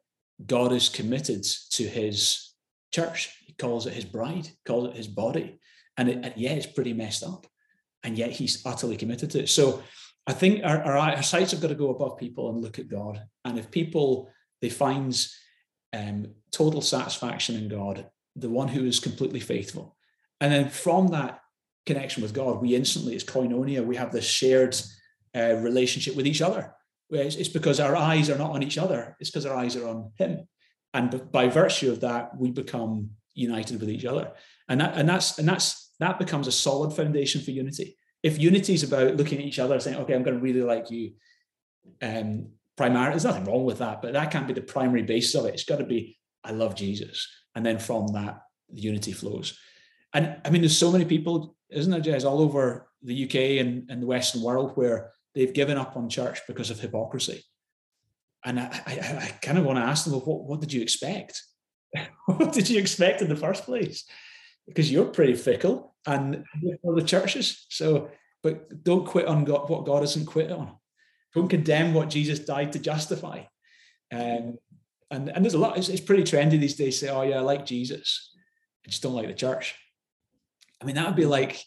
god is committed to his church. He calls it his bride calls it his body. And, it, and yeah it's pretty messed up. And yet he's utterly committed to it. So i think our, our, our sights have got to go above people and look at god. And if people they find um, total satisfaction in God, the one who is completely faithful. And then from that connection with God, we instantly, it's koinonia, we have this shared uh, relationship with each other. It's, it's because our eyes are not on each other, it's because our eyes are on Him. And by virtue of that, we become united with each other. And that, and that's, and that's, that becomes a solid foundation for unity. If unity is about looking at each other and saying, okay, I'm going to really like you, um, primary. There's nothing wrong with that, but that can't be the primary basis of it. It's got to be I love Jesus, and then from that the unity flows. And I mean, there's so many people, isn't there, Jez, all over the UK and, and the Western world where they've given up on church because of hypocrisy. And I, I, I kind of want to ask them, well, what, what did you expect? what did you expect in the first place? Because you're pretty fickle and for the churches. So, but don't quit on God, what God isn't quit on don't condemn what Jesus died to justify. Um, and, and there's a lot, it's, it's pretty trendy these days say, oh, yeah, I like Jesus. I just don't like the church. I mean, that would be like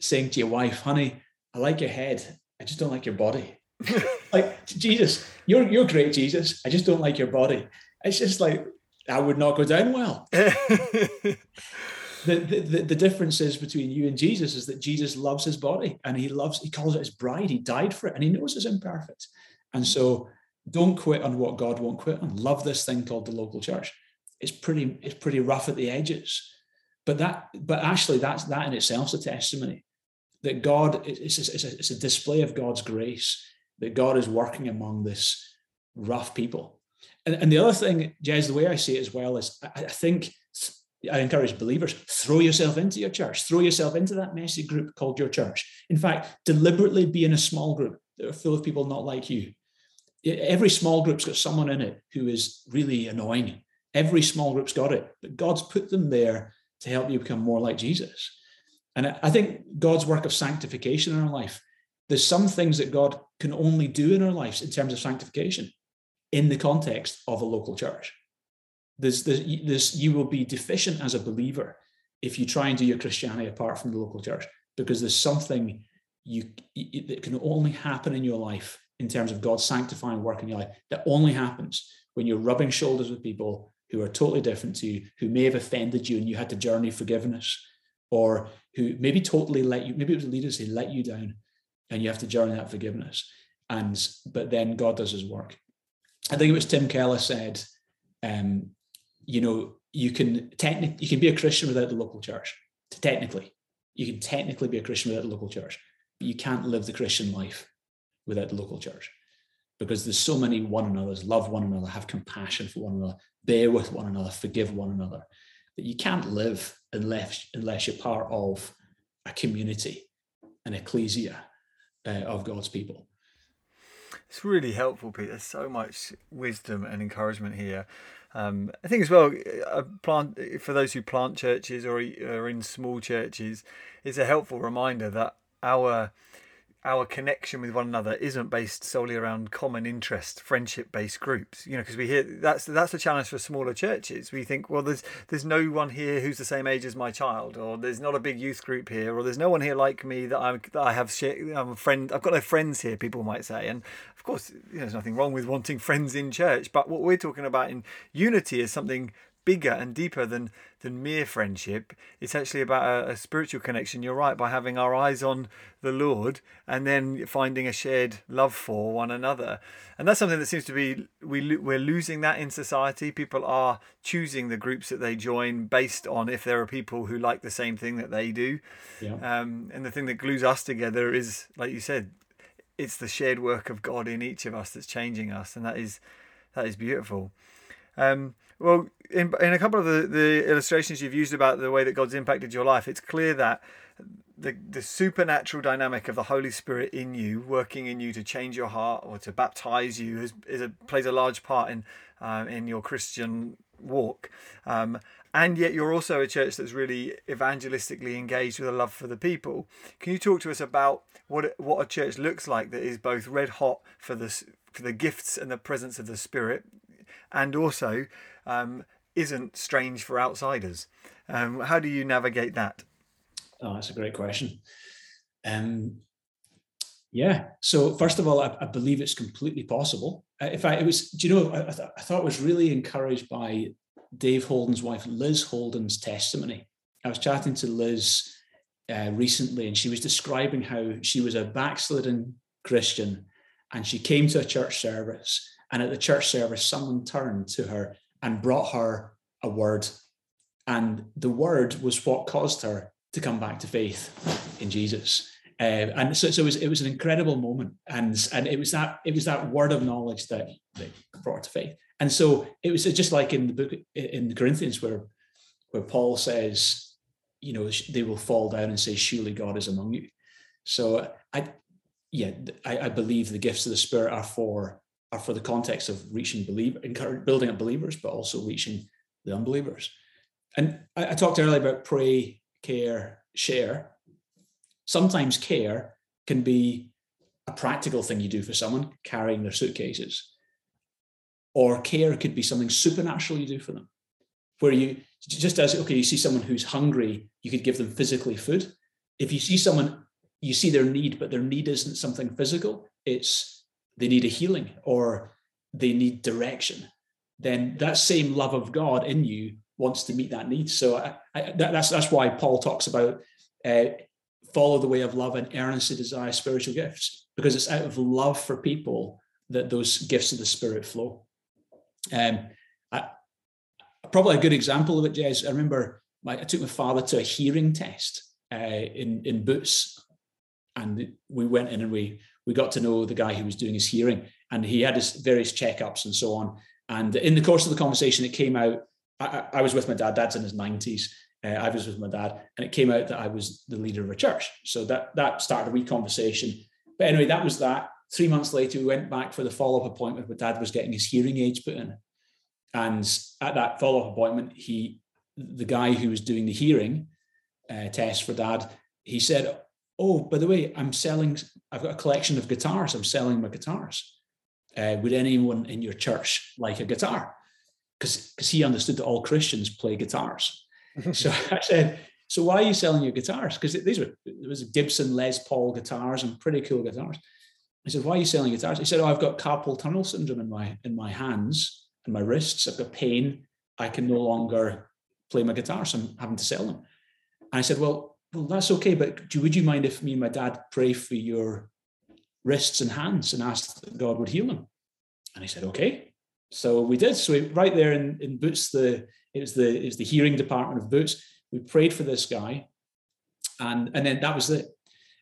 saying to your wife, honey, I like your head. I just don't like your body. like, Jesus, you're, you're great, Jesus. I just don't like your body. It's just like, that would not go down well. the, the, the difference is between you and Jesus is that Jesus loves his body and he loves, he calls it his bride. He died for it and he knows it's imperfect. And so don't quit on what God won't quit on. Love this thing called the local church. It's pretty, it's pretty rough at the edges. But that, but actually that's that in itself is a testimony that God it's a, it's, a, it's a display of God's grace, that God is working among this rough people. And, and the other thing, Jez, the way I see it as well is I, I think I encourage believers, throw yourself into your church, throw yourself into that messy group called your church. In fact, deliberately be in a small group that are full of people not like you. Every small group's got someone in it who is really annoying. Every small group's got it, but God's put them there to help you become more like Jesus. And I think God's work of sanctification in our life, there's some things that God can only do in our lives in terms of sanctification in the context of a local church there's, you will be deficient as a believer if you try and do your Christianity apart from the local church, because there's something you that can only happen in your life in terms of God's sanctifying work in your life that only happens when you're rubbing shoulders with people who are totally different to you, who may have offended you, and you had to journey forgiveness. or who maybe totally let you, maybe it was leaders who let you down and you have to journey that forgiveness. And but then God does his work. I think it was Tim Keller said, um, you know, you can technically you can be a Christian without the local church. Technically, you can technically be a Christian without the local church. But you can't live the Christian life without the local church because there's so many one another's, love one another, have compassion for one another, bear with one another, forgive one another. That you can't live unless unless you're part of a community, an ecclesia uh, of God's people. It's really helpful, Peter. There's so much wisdom and encouragement here. Um, I think as well, plant for those who plant churches or are in small churches, it's a helpful reminder that our our connection with one another isn't based solely around common interest, friendship-based groups. You know, because we hear that's that's a challenge for smaller churches. We think, well, there's there's no one here who's the same age as my child, or there's not a big youth group here, or there's no one here like me that I that I have. I'm a friend. I've got no friends here. People might say, and of course, you know, there's nothing wrong with wanting friends in church. But what we're talking about in unity is something bigger and deeper than than mere friendship. It's actually about a, a, spiritual connection. You're right by having our eyes on the Lord and then finding a shared love for one another. And that's something that seems to be we we're losing that in society. People are choosing the groups that they join based on if there are people who like the same thing that they do. Yeah. Um, and the thing that glues us together is, like you said, it's the shared work of God in each of us that's changing us, and that is that is beautiful. Um, well, in, in a couple of the, the illustrations you've used about the way that God's impacted your life, it's clear that the, the supernatural dynamic of the Holy Spirit in you, working in you to change your heart or to baptize you, is, is a, plays a large part in um, in your Christian walk. Um, and yet, you're also a church that's really evangelistically engaged with a love for the people. Can you talk to us about what what a church looks like that is both red hot for the for the gifts and the presence of the Spirit, and also um, isn't strange for outsiders. Um, how do you navigate that? Oh, that's a great question. Um, yeah. So first of all, I, I believe it's completely possible. Uh, in fact, it was. Do you know? I, th- I thought I was really encouraged by Dave Holden's wife, Liz Holden's testimony. I was chatting to Liz uh, recently, and she was describing how she was a backslidden Christian, and she came to a church service, and at the church service, someone turned to her and brought her a word. And the word was what caused her to come back to faith in Jesus. Uh, and so, so it was it was an incredible moment, and and it was that it was that word of knowledge that, that brought her to faith. And so it was just like in the book in the Corinthians where where Paul says, you know, they will fall down and say, "Surely God is among you." So I, yeah, I, I believe the gifts of the Spirit are for are for the context of reaching believer, building up believers, but also reaching the unbelievers. And I, I talked earlier about pray, care, share. Sometimes care can be a practical thing you do for someone carrying their suitcases, or care could be something supernatural you do for them, where you just as okay, you see someone who's hungry, you could give them physically food. If you see someone, you see their need, but their need isn't something physical; it's they need a healing or they need direction, then that same love of God in you wants to meet that need. So I, I, that, that's that's why Paul talks about uh, follow the way of love and earnestly desire spiritual gifts because it's out of love for people that those gifts of the Spirit flow. Um, I, probably a good example of it, Jez. I remember my, I took my father to a hearing test uh, in in Boots, and we went in and we we got to know the guy who was doing his hearing and he had his various checkups and so on. And in the course of the conversation, it came out, I, I was with my dad, dad's in his 90s. Uh, I was with my dad, and it came out that I was the leader of a church. So that that started a wee conversation. But anyway, that was that. Three months later, we went back for the follow up appointment. My dad was getting his hearing aids put in, and at that follow up appointment, he, the guy who was doing the hearing uh, test for dad, he said, oh, by the way, I'm selling, I've got a collection of guitars. I'm selling my guitars. Uh, would anyone in your church like a guitar? Because he understood that all Christians play guitars. so I said, so why are you selling your guitars? Because these were, it was Gibson Les Paul guitars and pretty cool guitars. I said, why are you selling guitars? He said, oh, I've got carpal tunnel syndrome in my, in my hands and my wrists. I've got pain. I can no longer play my guitar, so I'm having to sell them. And I said, well, well, that's okay, but do, would you mind if me and my dad pray for your wrists and hands and ask that God would heal them? And he said, okay. So we did. So we, right there in, in Boots, the it was the it was the hearing department of Boots. We prayed for this guy, and and then that was it.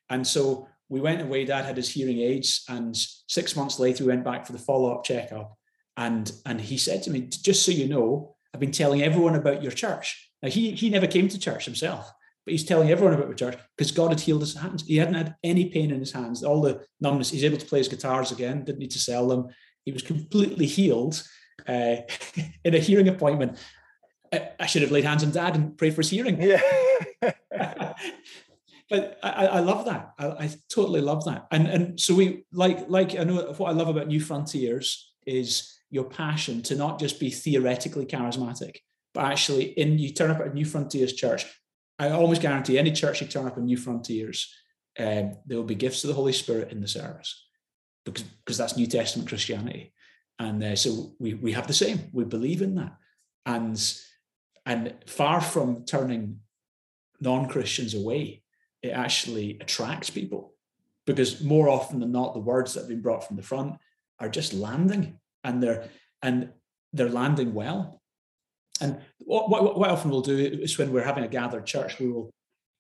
And so we went away. Dad had his hearing aids, and six months later, we went back for the follow up checkup. And and he said to me, just so you know, I've been telling everyone about your church. Now he he never came to church himself, but he's telling everyone about the church because God had healed his hands. He hadn't had any pain in his hands. All the numbness. He's able to play his guitars again. Didn't need to sell them. He was completely healed uh, in a hearing appointment. I, I, should have laid hands on Dad and prayed for his hearing. Yeah. but I, I, love that. I, I, totally love that. And and so we like like I know what I love about New Frontiers is your passion to not just be theoretically charismatic, but actually in you turn up at a New Frontiers Church. I almost guarantee any church you turn up in New Frontiers, um, there will be gifts of the Holy Spirit in the service because because that's New Testament Christianity, and uh, so we we have the same. We believe in that, and and far from turning non Christians away, it actually attracts people because more often than not, the words that have been brought from the front are just landing and they're and they're landing well. And what, what, what often we'll do is when we're having a gathered church, we will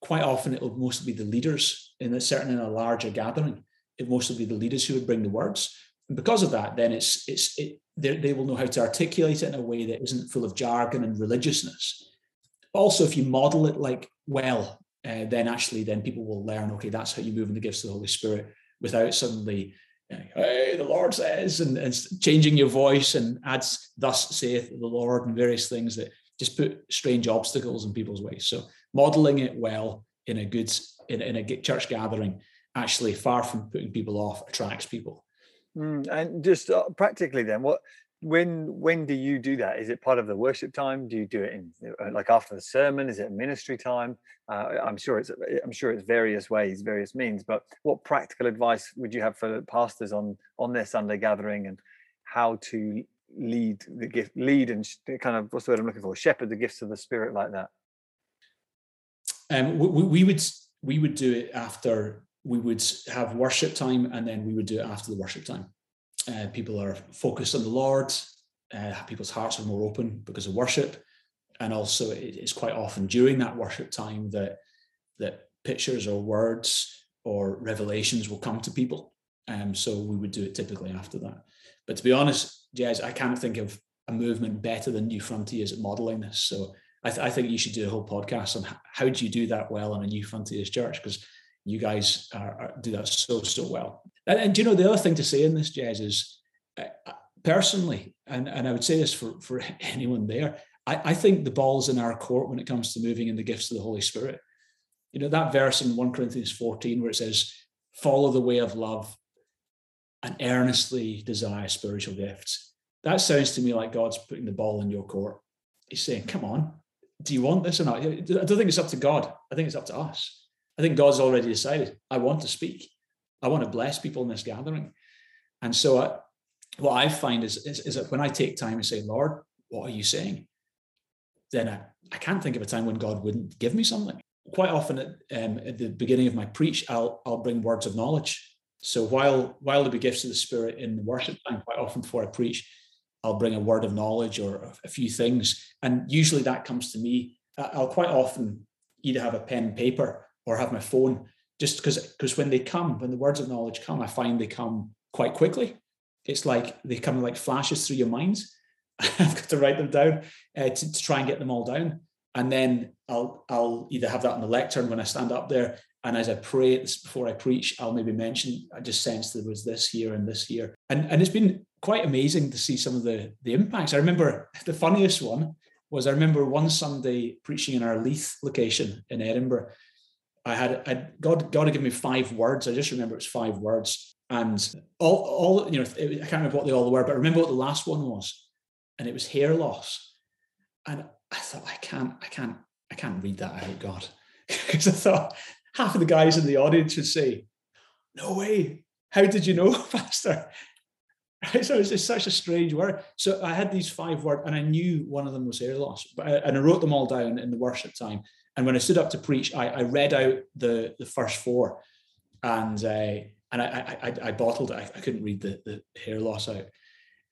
quite often it'll mostly be the leaders in a certain in a larger gathering. It mostly be the leaders who would bring the words. And because of that, then it's it's it, they will know how to articulate it in a way that isn't full of jargon and religiousness. Also, if you model it like well, uh, then actually then people will learn. Okay, that's how you move in the gifts of the Holy Spirit without suddenly hey, the Lord says, and, and changing your voice and adds, thus saith the Lord, and various things that just put strange obstacles in people's ways. So modeling it well in a good in, in a church gathering, actually far from putting people off, attracts people. Mm, and just uh, practically, then, what when when do you do that? Is it part of the worship time? Do you do it in uh, like after the sermon? Is it ministry time? Uh, i'm sure it's i'm sure it's various ways various means but what practical advice would you have for pastors on on their sunday gathering and how to lead the gift lead and kind of what's the word i'm looking for? Shepherd the gifts of the spirit like that? Um we, we would we would do it after we would have worship time and then we would do it after the worship time uh, people are focused on the Lord. Uh, people's hearts are more open because of worship, and also it's quite often during that worship time that that pictures or words or revelations will come to people. Um, so we would do it typically after that. But to be honest, Jez, I can't think of a movement better than New Frontiers at modeling this. So I, th- I think you should do a whole podcast on how do you do that well in a New Frontiers church because you guys are, are, do that so so well. And, and, you know the other thing to say in this, Jez is uh, personally, and, and I would say this for for anyone there, I, I think the ball's in our court when it comes to moving in the gifts of the Holy Spirit. You know that verse in one Corinthians fourteen where it says, "Follow the way of love, and earnestly desire spiritual gifts." That sounds to me like God's putting the ball in your court. He's saying, "Come on, do you want this or not?" I don't think it's up to God. I think it's up to us I think God's already decided, I want to speak. I want to bless people in this gathering. And so I, uh, what I find is, is, is, that when I take time and say, Lord, what are you saying? Then I, I can't think of a time when God wouldn't give me something. Quite often at, um, at the beginning of my preach, I'll, I'll bring words of knowledge. So while, while there be gifts of the Spirit in the worship time, quite often before I preach, I'll bring a word of knowledge or a few things. And usually that comes to me. I'll quite often either have a pen and paper or have my phone just because because when they come when the words of knowledge come i find they come quite quickly. It's like they come like flashes through your minds i've got to write them down uh, to, to, try and get them all down. And then i'll i'll either have that on the lectern when i stand up there and as i pray before i preach i'll maybe mention i just sensed there was this here and this here. And and it's been quite amazing to see some of the the impacts. I remember the funniest one was i remember one sunday preaching in our leith location in edinburgh I had I, God God had given me five words. I just remember it was five words, and all all you know I can't remember what they all were, but I remember what the last one was, and it was hair loss. And I thought I can't I can't I can't read that out, God, because I thought half of the guys in the audience would say, "No way! How did you know, Pastor?" so it's just such a strange word. So I had these five words, and I knew one of them was hair loss, but I, and I wrote them all down in the worship time. And when I stood up to preach, I, I read out the the first four, and uh, and I, I I bottled it. I, I couldn't read the the hair loss out.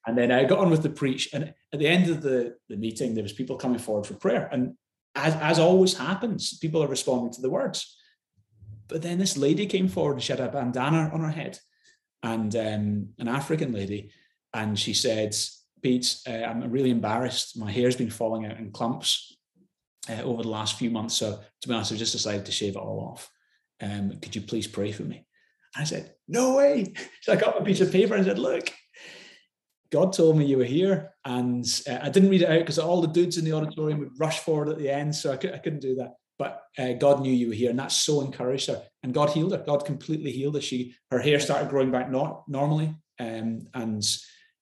And then I got on with the preach. And at the end of the, the meeting, there was people coming forward for prayer. And as, as always happens, people are responding to the words. But then this lady came forward and she had a bandana on her head and um, an African lady. And she said, Pete, uh, I'm really embarrassed. My hair's been falling out in clumps uh, over the last few months. So to be honest, I've just decided to shave it all off. Um, could you please pray for me? I said, no way. So I got a piece of paper and said, look, God told me you were here. And uh, I didn't read it out because all the dudes in the auditorium would rush forward at the end. So I, could, I couldn't do that. But uh, God knew you were here. And that so encouraged her. And God healed her. God completely healed her. She, her hair started growing back not normally. Um, and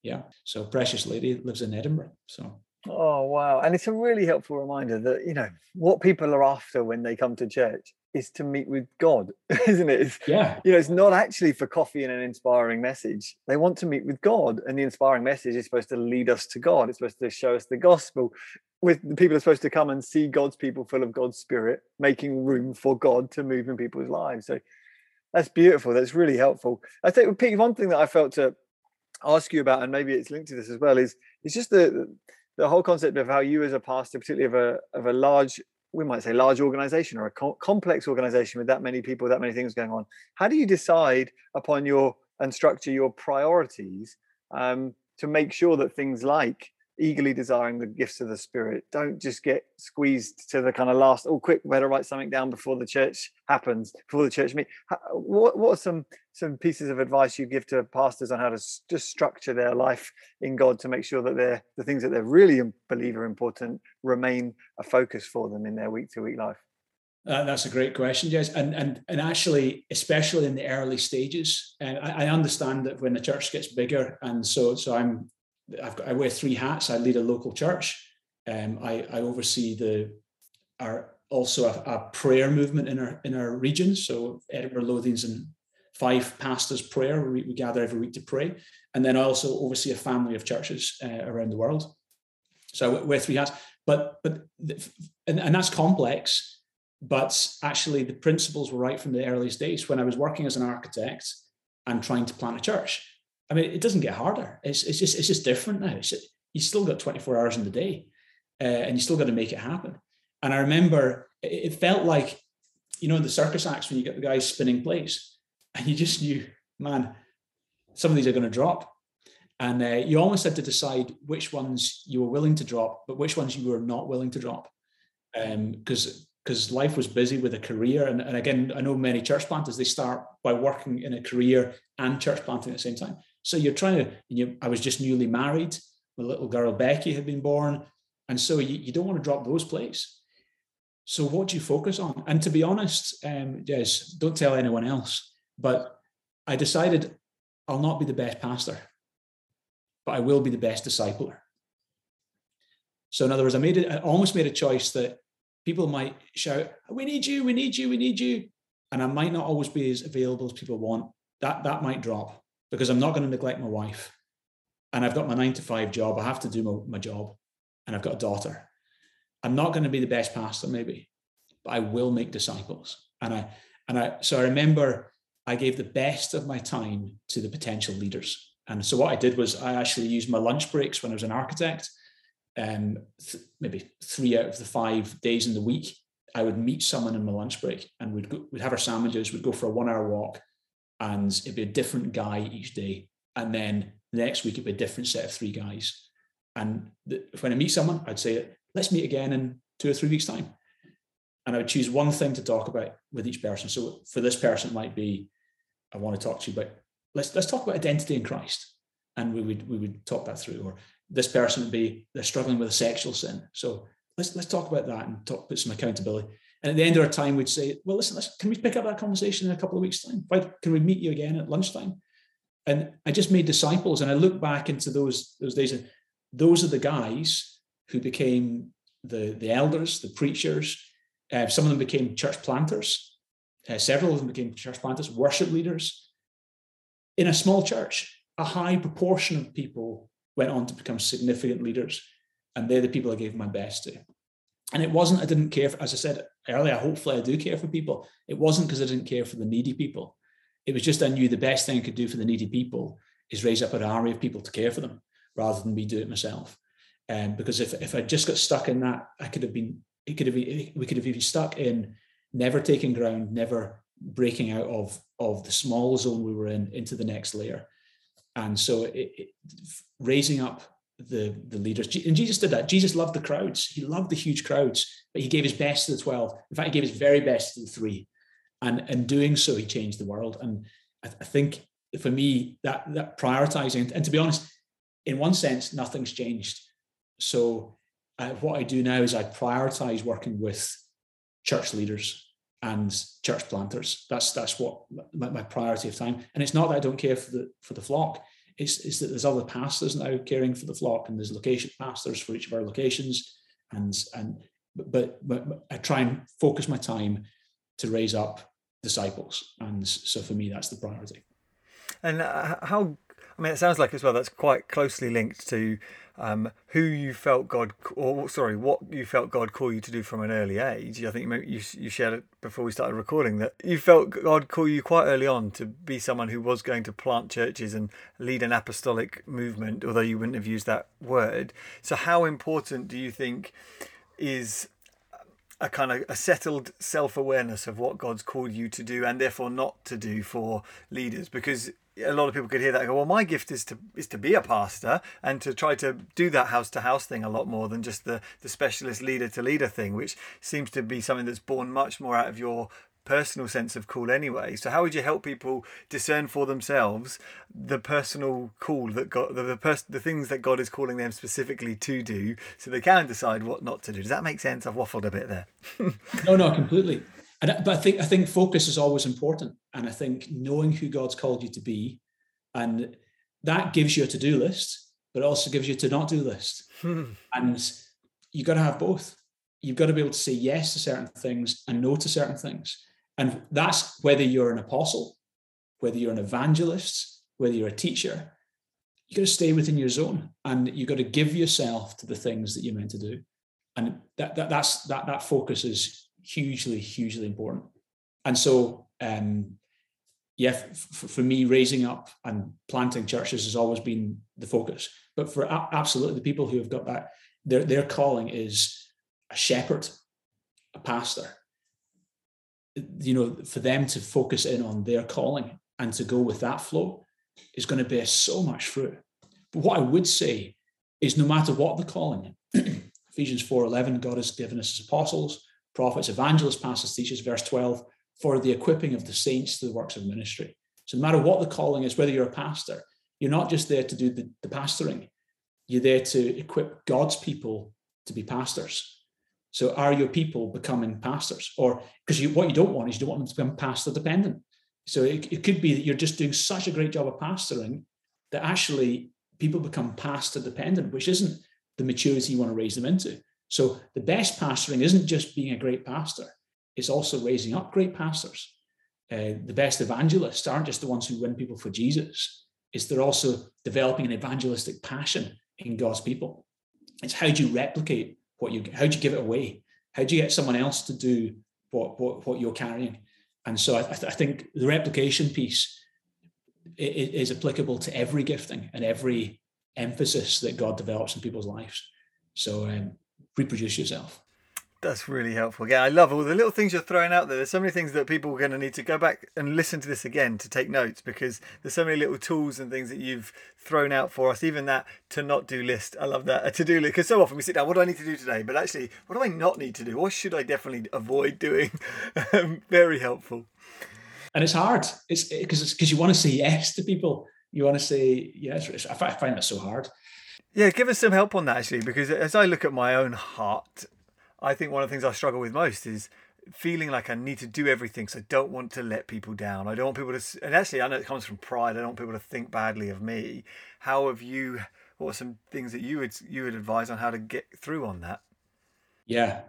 yeah, so precious lady lives in Edinburgh. So Oh wow. And it's a really helpful reminder that, you know, what people are after when they come to church is to meet with God, isn't it? It's, yeah. You know, it's not actually for coffee and an inspiring message. They want to meet with God. And the inspiring message is supposed to lead us to God. It's supposed to show us the gospel. With the people are supposed to come and see God's people full of God's spirit, making room for God to move in people's lives. So that's beautiful. That's really helpful. I think Pete, one thing that I felt to ask you about, and maybe it's linked to this as well, is it's just the the whole concept of how you as a pastor, particularly of a of a large, we might say large organization or a co- complex organization with that many people, that many things going on, how do you decide upon your and structure your priorities um, to make sure that things like eagerly desiring the gifts of the spirit don't just get squeezed to the kind of last oh quick better write something down before the church happens before the church meet what, what are some some pieces of advice you give to pastors on how to just structure their life in god to make sure that they're the things that they're really believe are important remain a focus for them in their week to week life uh, that's a great question, Jez. And and and actually, especially in the early stages, and I, I, understand that when the church gets bigger, and so so I'm I've got, I wear three hats. I lead a local church. Um, I, I oversee the our also a, a, prayer movement in our in our region. So Edinburgh Lothians and five pastors prayer. We, we, gather every week to pray, and then I also oversee a family of churches uh, around the world. So I wear three hats, but but and, and that's complex. But actually, the principles were right from the earliest days when I was working as an architect and trying to plan a church I mean, it doesn't get harder. It's, it's just it's just different now. It's, you still got 24 hours in the day, uh, and you still got to make it happen. And I remember it, it, felt like, you know, the circus acts when you get the guys spinning plates, and you just knew, man, some of these are going to drop, and uh, you almost had to decide which ones you were willing to drop, but which ones you were not willing to drop, because um, because life was busy with a career. And, and again, I know many church planters, they start by working in a career and church planting at the same time. So you're trying to, you, I was just newly married. My little girl Becky had been born. And so you, you don't want to drop those plays. So what do you focus on? And to be honest, um, yes, don't tell anyone else. But I decided I'll not be the best pastor, but I will be the best discipler. So in other words, I made it, I almost made a choice that people might shout, "We need you, we need you, we need you," and I might not always be as available as people want. That that might drop because I'm not going to neglect my wife. And I've got my nine to five job. I have to do my, my job. And I've got a daughter. I'm not going to be the best pastor, maybe, but I will make disciples. And I and I so I remember I gave the best of my time to the potential leaders. And so what I did was I actually used my lunch breaks when I was an architect. Um, th- maybe three out of the five days in the week, I would meet someone in my lunch break, and we'd go, we'd have our sandwiches, we'd go for a one-hour walk, and it'd be a different guy each day. And then the next week it'd be a different set of three guys. And the, when I meet someone, I'd say, let's meet again in two or three weeks' time. And I would choose one thing to talk about with each person. So for this person, it might be, I want to talk to you about let's let's talk about identity in Christ. And we would we would talk that through. Or this person would be they're struggling with a sexual sin. So let's let's talk about that and talk put some accountability. And at the end of our time, we'd say, well, listen, listen, can we pick up that conversation in a couple of weeks' time? Why, can we meet you again at lunchtime? And I just made disciples. And I look back into those, those days, and those are the guys who became the, the elders, the preachers. Uh, some of them became church planters. Uh, several of them became church planters, worship leaders in a small church. a high proportion of people went on to become significant leaders. And they're the people I gave my best to. And it wasn't, I didn't care for, as I said earlier, hopefully I do care for people. It wasn't because I didn't care for the needy people. It was just I knew the best thing I could do for the needy people is raise up an army of people to care for them rather than me do it myself. Um, because if, if I just got stuck in that, I could have been, it could have been, we could have been stuck in never taking ground, never breaking out of, of the small zone we were in into the next layer. And so it, it, raising up the, the leaders, and Jesus did that. Jesus loved the crowds. He loved the huge crowds, but he gave his best to the 12. In fact, he gave his very best to the three. And in doing so, he changed the world. And I, I think for me, that, that prioritizing, and to be honest, in one sense, nothing's changed. So what I do now is I prioritize working with church leaders and church planters. That's that's what my, my, priority of time. And it's not that I don't care for the for the flock. It's that there's other pastors now caring for the flock, and there's location pastors for each of our locations. And and but, but, but I try and focus my time to raise up disciples. And so for me, that's the priority. And uh, how I mean, it sounds like as well that's quite closely linked to um, who you felt God, or sorry, what you felt God call you to do from an early age. I think you you shared it before we started recording that you felt God call you quite early on to be someone who was going to plant churches and lead an apostolic movement, although you wouldn't have used that word. So, how important do you think is a kind of a settled self-awareness of what God's called you to do and therefore not to do for leaders because a lot of people could hear that go, well, my gift is to is to be a pastor and to try to do that house to house thing a lot more than just the the specialist leader to leader thing, which seems to be something that's born much more out of your personal sense of call anyway. So how would you help people discern for themselves the personal call that God, the the, pers- the things that God is calling them specifically to do, so they can decide what not to do? Does that make sense? I've waffled a bit there. no, no, completely. And, but I think I think focus is always important, and I think knowing who God's called you to be, and that gives you a to-do list, but also gives you a to not do list, hmm. and you've got to have both. You've got to be able to say yes to certain things and no to certain things, and that's whether you're an apostle, whether you're an evangelist, whether you're a teacher. You've got to stay within your zone, and you've got to give yourself to the things that you're meant to do, and that, that that's that that focus is hugely, hugely important. And so, um, yeah, f- for me, raising up and planting churches has always been the focus. But for a- absolutely the people who have got that, their their calling is a shepherd, a pastor. You know, for them to focus in on their calling and to go with that flow is going to bear so much fruit. But what I would say is, no matter what the calling, Ephesians four eleven, God has given us as apostles, prophets, evangelists, pastors, teachers, verse 12, for the equipping of the saints to the works of ministry. So no matter what the calling is, whether you're a pastor, you're not just there to do the, the pastoring, you're there to equip God's people to be pastors. So are your people becoming pastors? Or because you, what you don't want is you don't want them to become pastor dependent. So it, it could be that you're just doing such a great job of pastoring that actually people become pastor dependent, which isn't the maturity you want to raise them into. So the best pastoring isn't just being a great pastor, it's also raising up great pastors. Uh, the best evangelists aren't just the ones who win people for Jesus, it's they're also developing an evangelistic passion in God's people. It's how do you replicate what you, how do you give it away? How do you get someone else to do what, what, what you're carrying? And so I, th- I think the replication piece is applicable to every gifting and every emphasis that God develops in people's lives. So um, reproduce yourself. That's really helpful. Yeah, I love all the little things you're throwing out there. There's so many things that people are going to need to go back and listen to this again to take notes because there's so many little tools and things that you've thrown out for us. Even that to not do list. I love that. A to do list because so often we sit down, what do I need to do today? But actually, what do I not need to do? What should I definitely avoid doing? Um, very helpful. And it's hard. It's because because you want to say yes to people. You want to say yes. I find that so hard. Yeah, give us some help on that actually, because as I look at my own heart, I think one of the things I struggle with most is feeling like I need to do everything, so I don't want to let people down. I don't want people to, and actually, I know it comes from pride. I don't want people to think badly of me. How have you? What are some things that you would you would advise on how to get through on that? Yeah.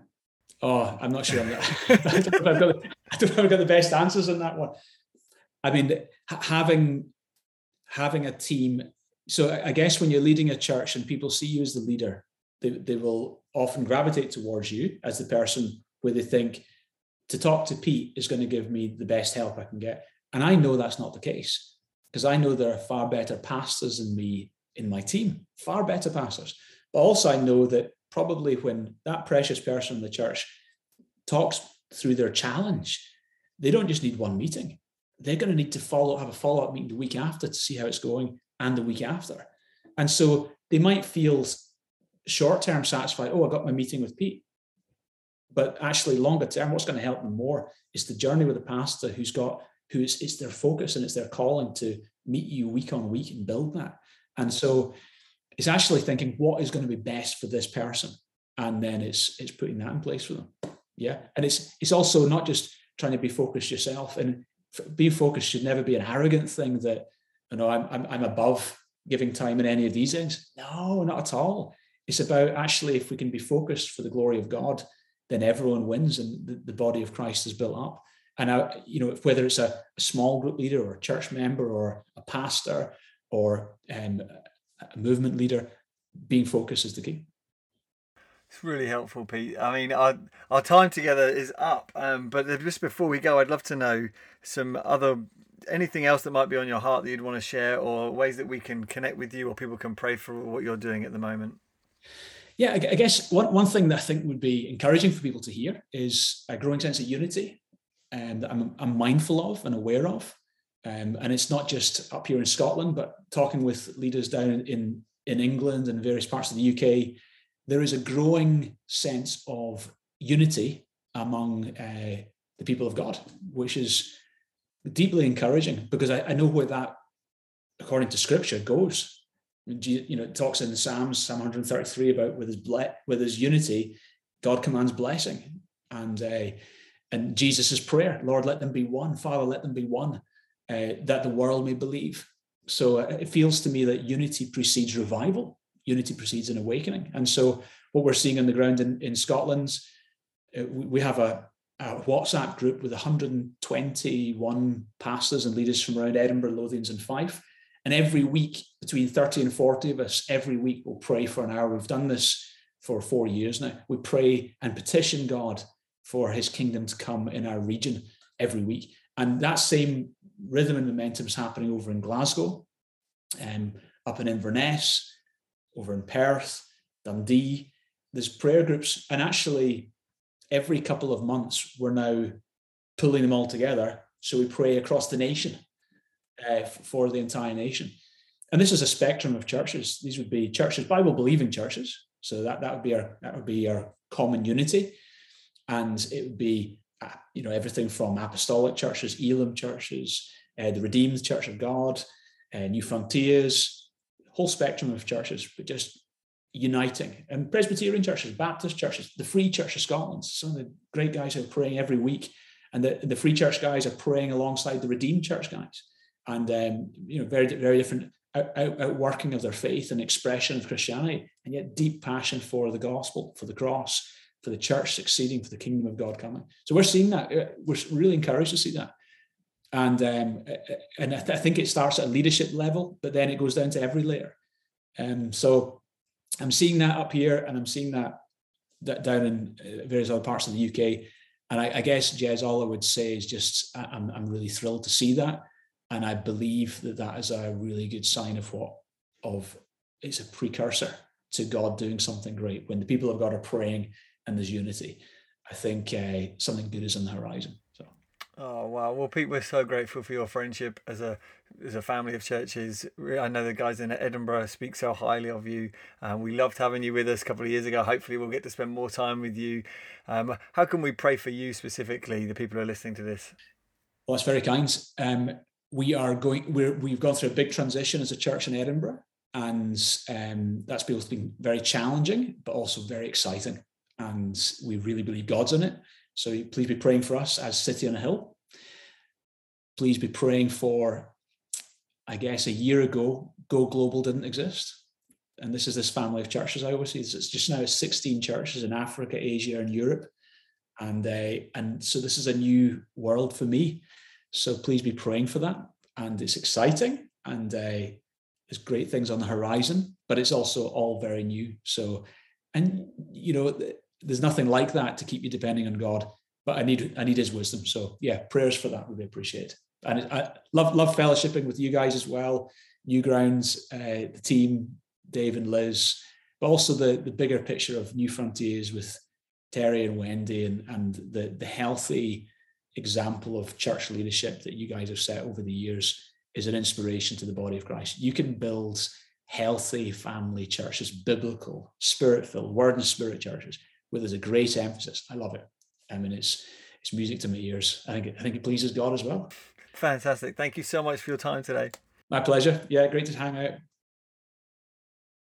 Oh, I'm not sure. I'm not, I, don't know if I've got, I don't know if I've got the best answers on that one. I mean, having having a team. So I guess when you're leading a church and people see you as the leader, they, they will often gravitate towards you as the person where they think to talk to Pete is going to give me the best help I can get. And I know that's not the case because I know there are far better pastors than me in my team, far better pastors. But also, I know that probably when that precious person in the church talks through their challenge, they don't just need one meeting. They're going to need to follow, have a follow up meeting the week after to see how it's going and the week after. And so they might feel short term satisfied. Oh, I got my meeting with Pete. But actually, longer term, what's going to help them more is the journey with a pastor who's got who's it's their focus and it's their calling to meet you week on week and build that. And so it's actually thinking what is going to be best for this person, and then it's it's putting that in place for them. Yeah, and it's it's also not just trying to be focused yourself, and being focused should never be an arrogant thing that you know I'm I'm, I'm above giving time in any of these things. No, not at all. It's about actually if we can be focused for the glory of God, then everyone wins and the, the body of Christ is built up. And I, you know, whether it's a, a, small group leader or a church member or a pastor or um, a movement leader, being focused is the key. It's really helpful, Pete. I mean, our our time together is up, um, but just before we go, I'd love to know some other anything else that might be on your heart that you'd want to share, or ways that we can connect with you, or people can pray for what you're doing at the moment. Yeah, I guess one, one thing that I think would be encouraging for people to hear is a growing sense of unity um, I'm, I'm mindful of and aware of. Um, and it's not just up here in Scotland, but talking with leaders down in, in England and various parts of the UK, there is a growing sense of unity among uh, the people of God, which is deeply encouraging because I, I know where that, according to Scripture, goes. You know, it talks in the Psalms, Psalm 133, about with his ble- with his unity, God commands blessing, and uh, and Jesus' prayer, Lord, let them be one, Father, let them be one, uh, that the world may believe. So uh, it feels to me that unity precedes revival, unity precedes an awakening, and so what we're seeing on the ground in in Scotland, uh, we have a, a WhatsApp group with 121 pastors and leaders from around Edinburgh, Lothians, and Fife and every week, between 30 and 40 of us, every week we'll pray for an hour. We've done this for four years now. We pray and petition God for his kingdom to come in our region every week. And that same rhythm and momentum is happening over in Glasgow, um, up in Inverness, over in Perth, Dundee. There's prayer groups. And actually, every couple of months, we're now pulling them all together. So we pray across the nation uh, for the entire nation. And this is a spectrum of churches. These would be churches, Bible believing churches. So that, that would be our that would be our common unity, and it would be uh, you know everything from apostolic churches, Elim churches, uh, the Redeemed Church of God, uh, New Frontiers, whole spectrum of churches, but just uniting. And Presbyterian churches, Baptist churches, the Free Church of Scotland, some of the great guys are praying every week, and the, the Free Church guys are praying alongside the Redeemed Church guys and um, you know very very different out, out, outworking of their faith and expression of Christianity, and yet deep passion for the gospel, for the cross, for the church succeeding, for the kingdom of God coming. So we're seeing that. Uh, we're really encouraged to see that, and um, and I, th- I think it starts at a leadership level, but then it goes down to every layer. Um, so I'm seeing that up here, and I'm seeing that that down in uh, various other parts of the UK. And I, I guess, Jez, all I would say is just I'm, I'm really thrilled to see that and I believe that that is a really good sign of what of it's a precursor to God doing something great when the people of God are praying and there's unity. I think uh, something good is on the horizon. Oh wow! Well, Pete, we're so grateful for your friendship as a as a family of churches. I know the guys in Edinburgh speak so highly of you. and we loved having you with us a couple of years ago. Hopefully, we'll get to spend more time with you. Um, how can we pray for you specifically, the people who are listening to this? Well, that's very kind. Um, we are going we're, we've gone through a big transition as a church in edinburgh and um, that's been very challenging but also very exciting and we really believe god's in it so please be praying for us as city on a hill. Please be praying for i guess a year ago go global didn't exist. And this is this family of churches i always see. It's just now 16 churches in africa asia and europe. And uh, and so this is a new world for me. So please be praying for that. And it's exciting. And uh, there's great things on the horizon, but it's also all very new. So, and you know, there's nothing like that to keep you depending on God. But I need I need His wisdom. So yeah, prayers for that would be appreciated. And I love love fellowshipping with you guys as well. Newgrounds, uh, the team, Dave and Liz, but also the the bigger picture of New Frontiers with Terry and Wendy and and the the healthy example of church leadership that you guys have set over the years is an inspiration to the body of Christ. You can build healthy family churches, biblical, spirit filled, word and spirit churches, where there's a great emphasis. I love it. I mean, it's it's music to my ears. I think it, I think it pleases God as well. Fantastic. Thank you so much for your time today. My pleasure. Yeah, great to hang out.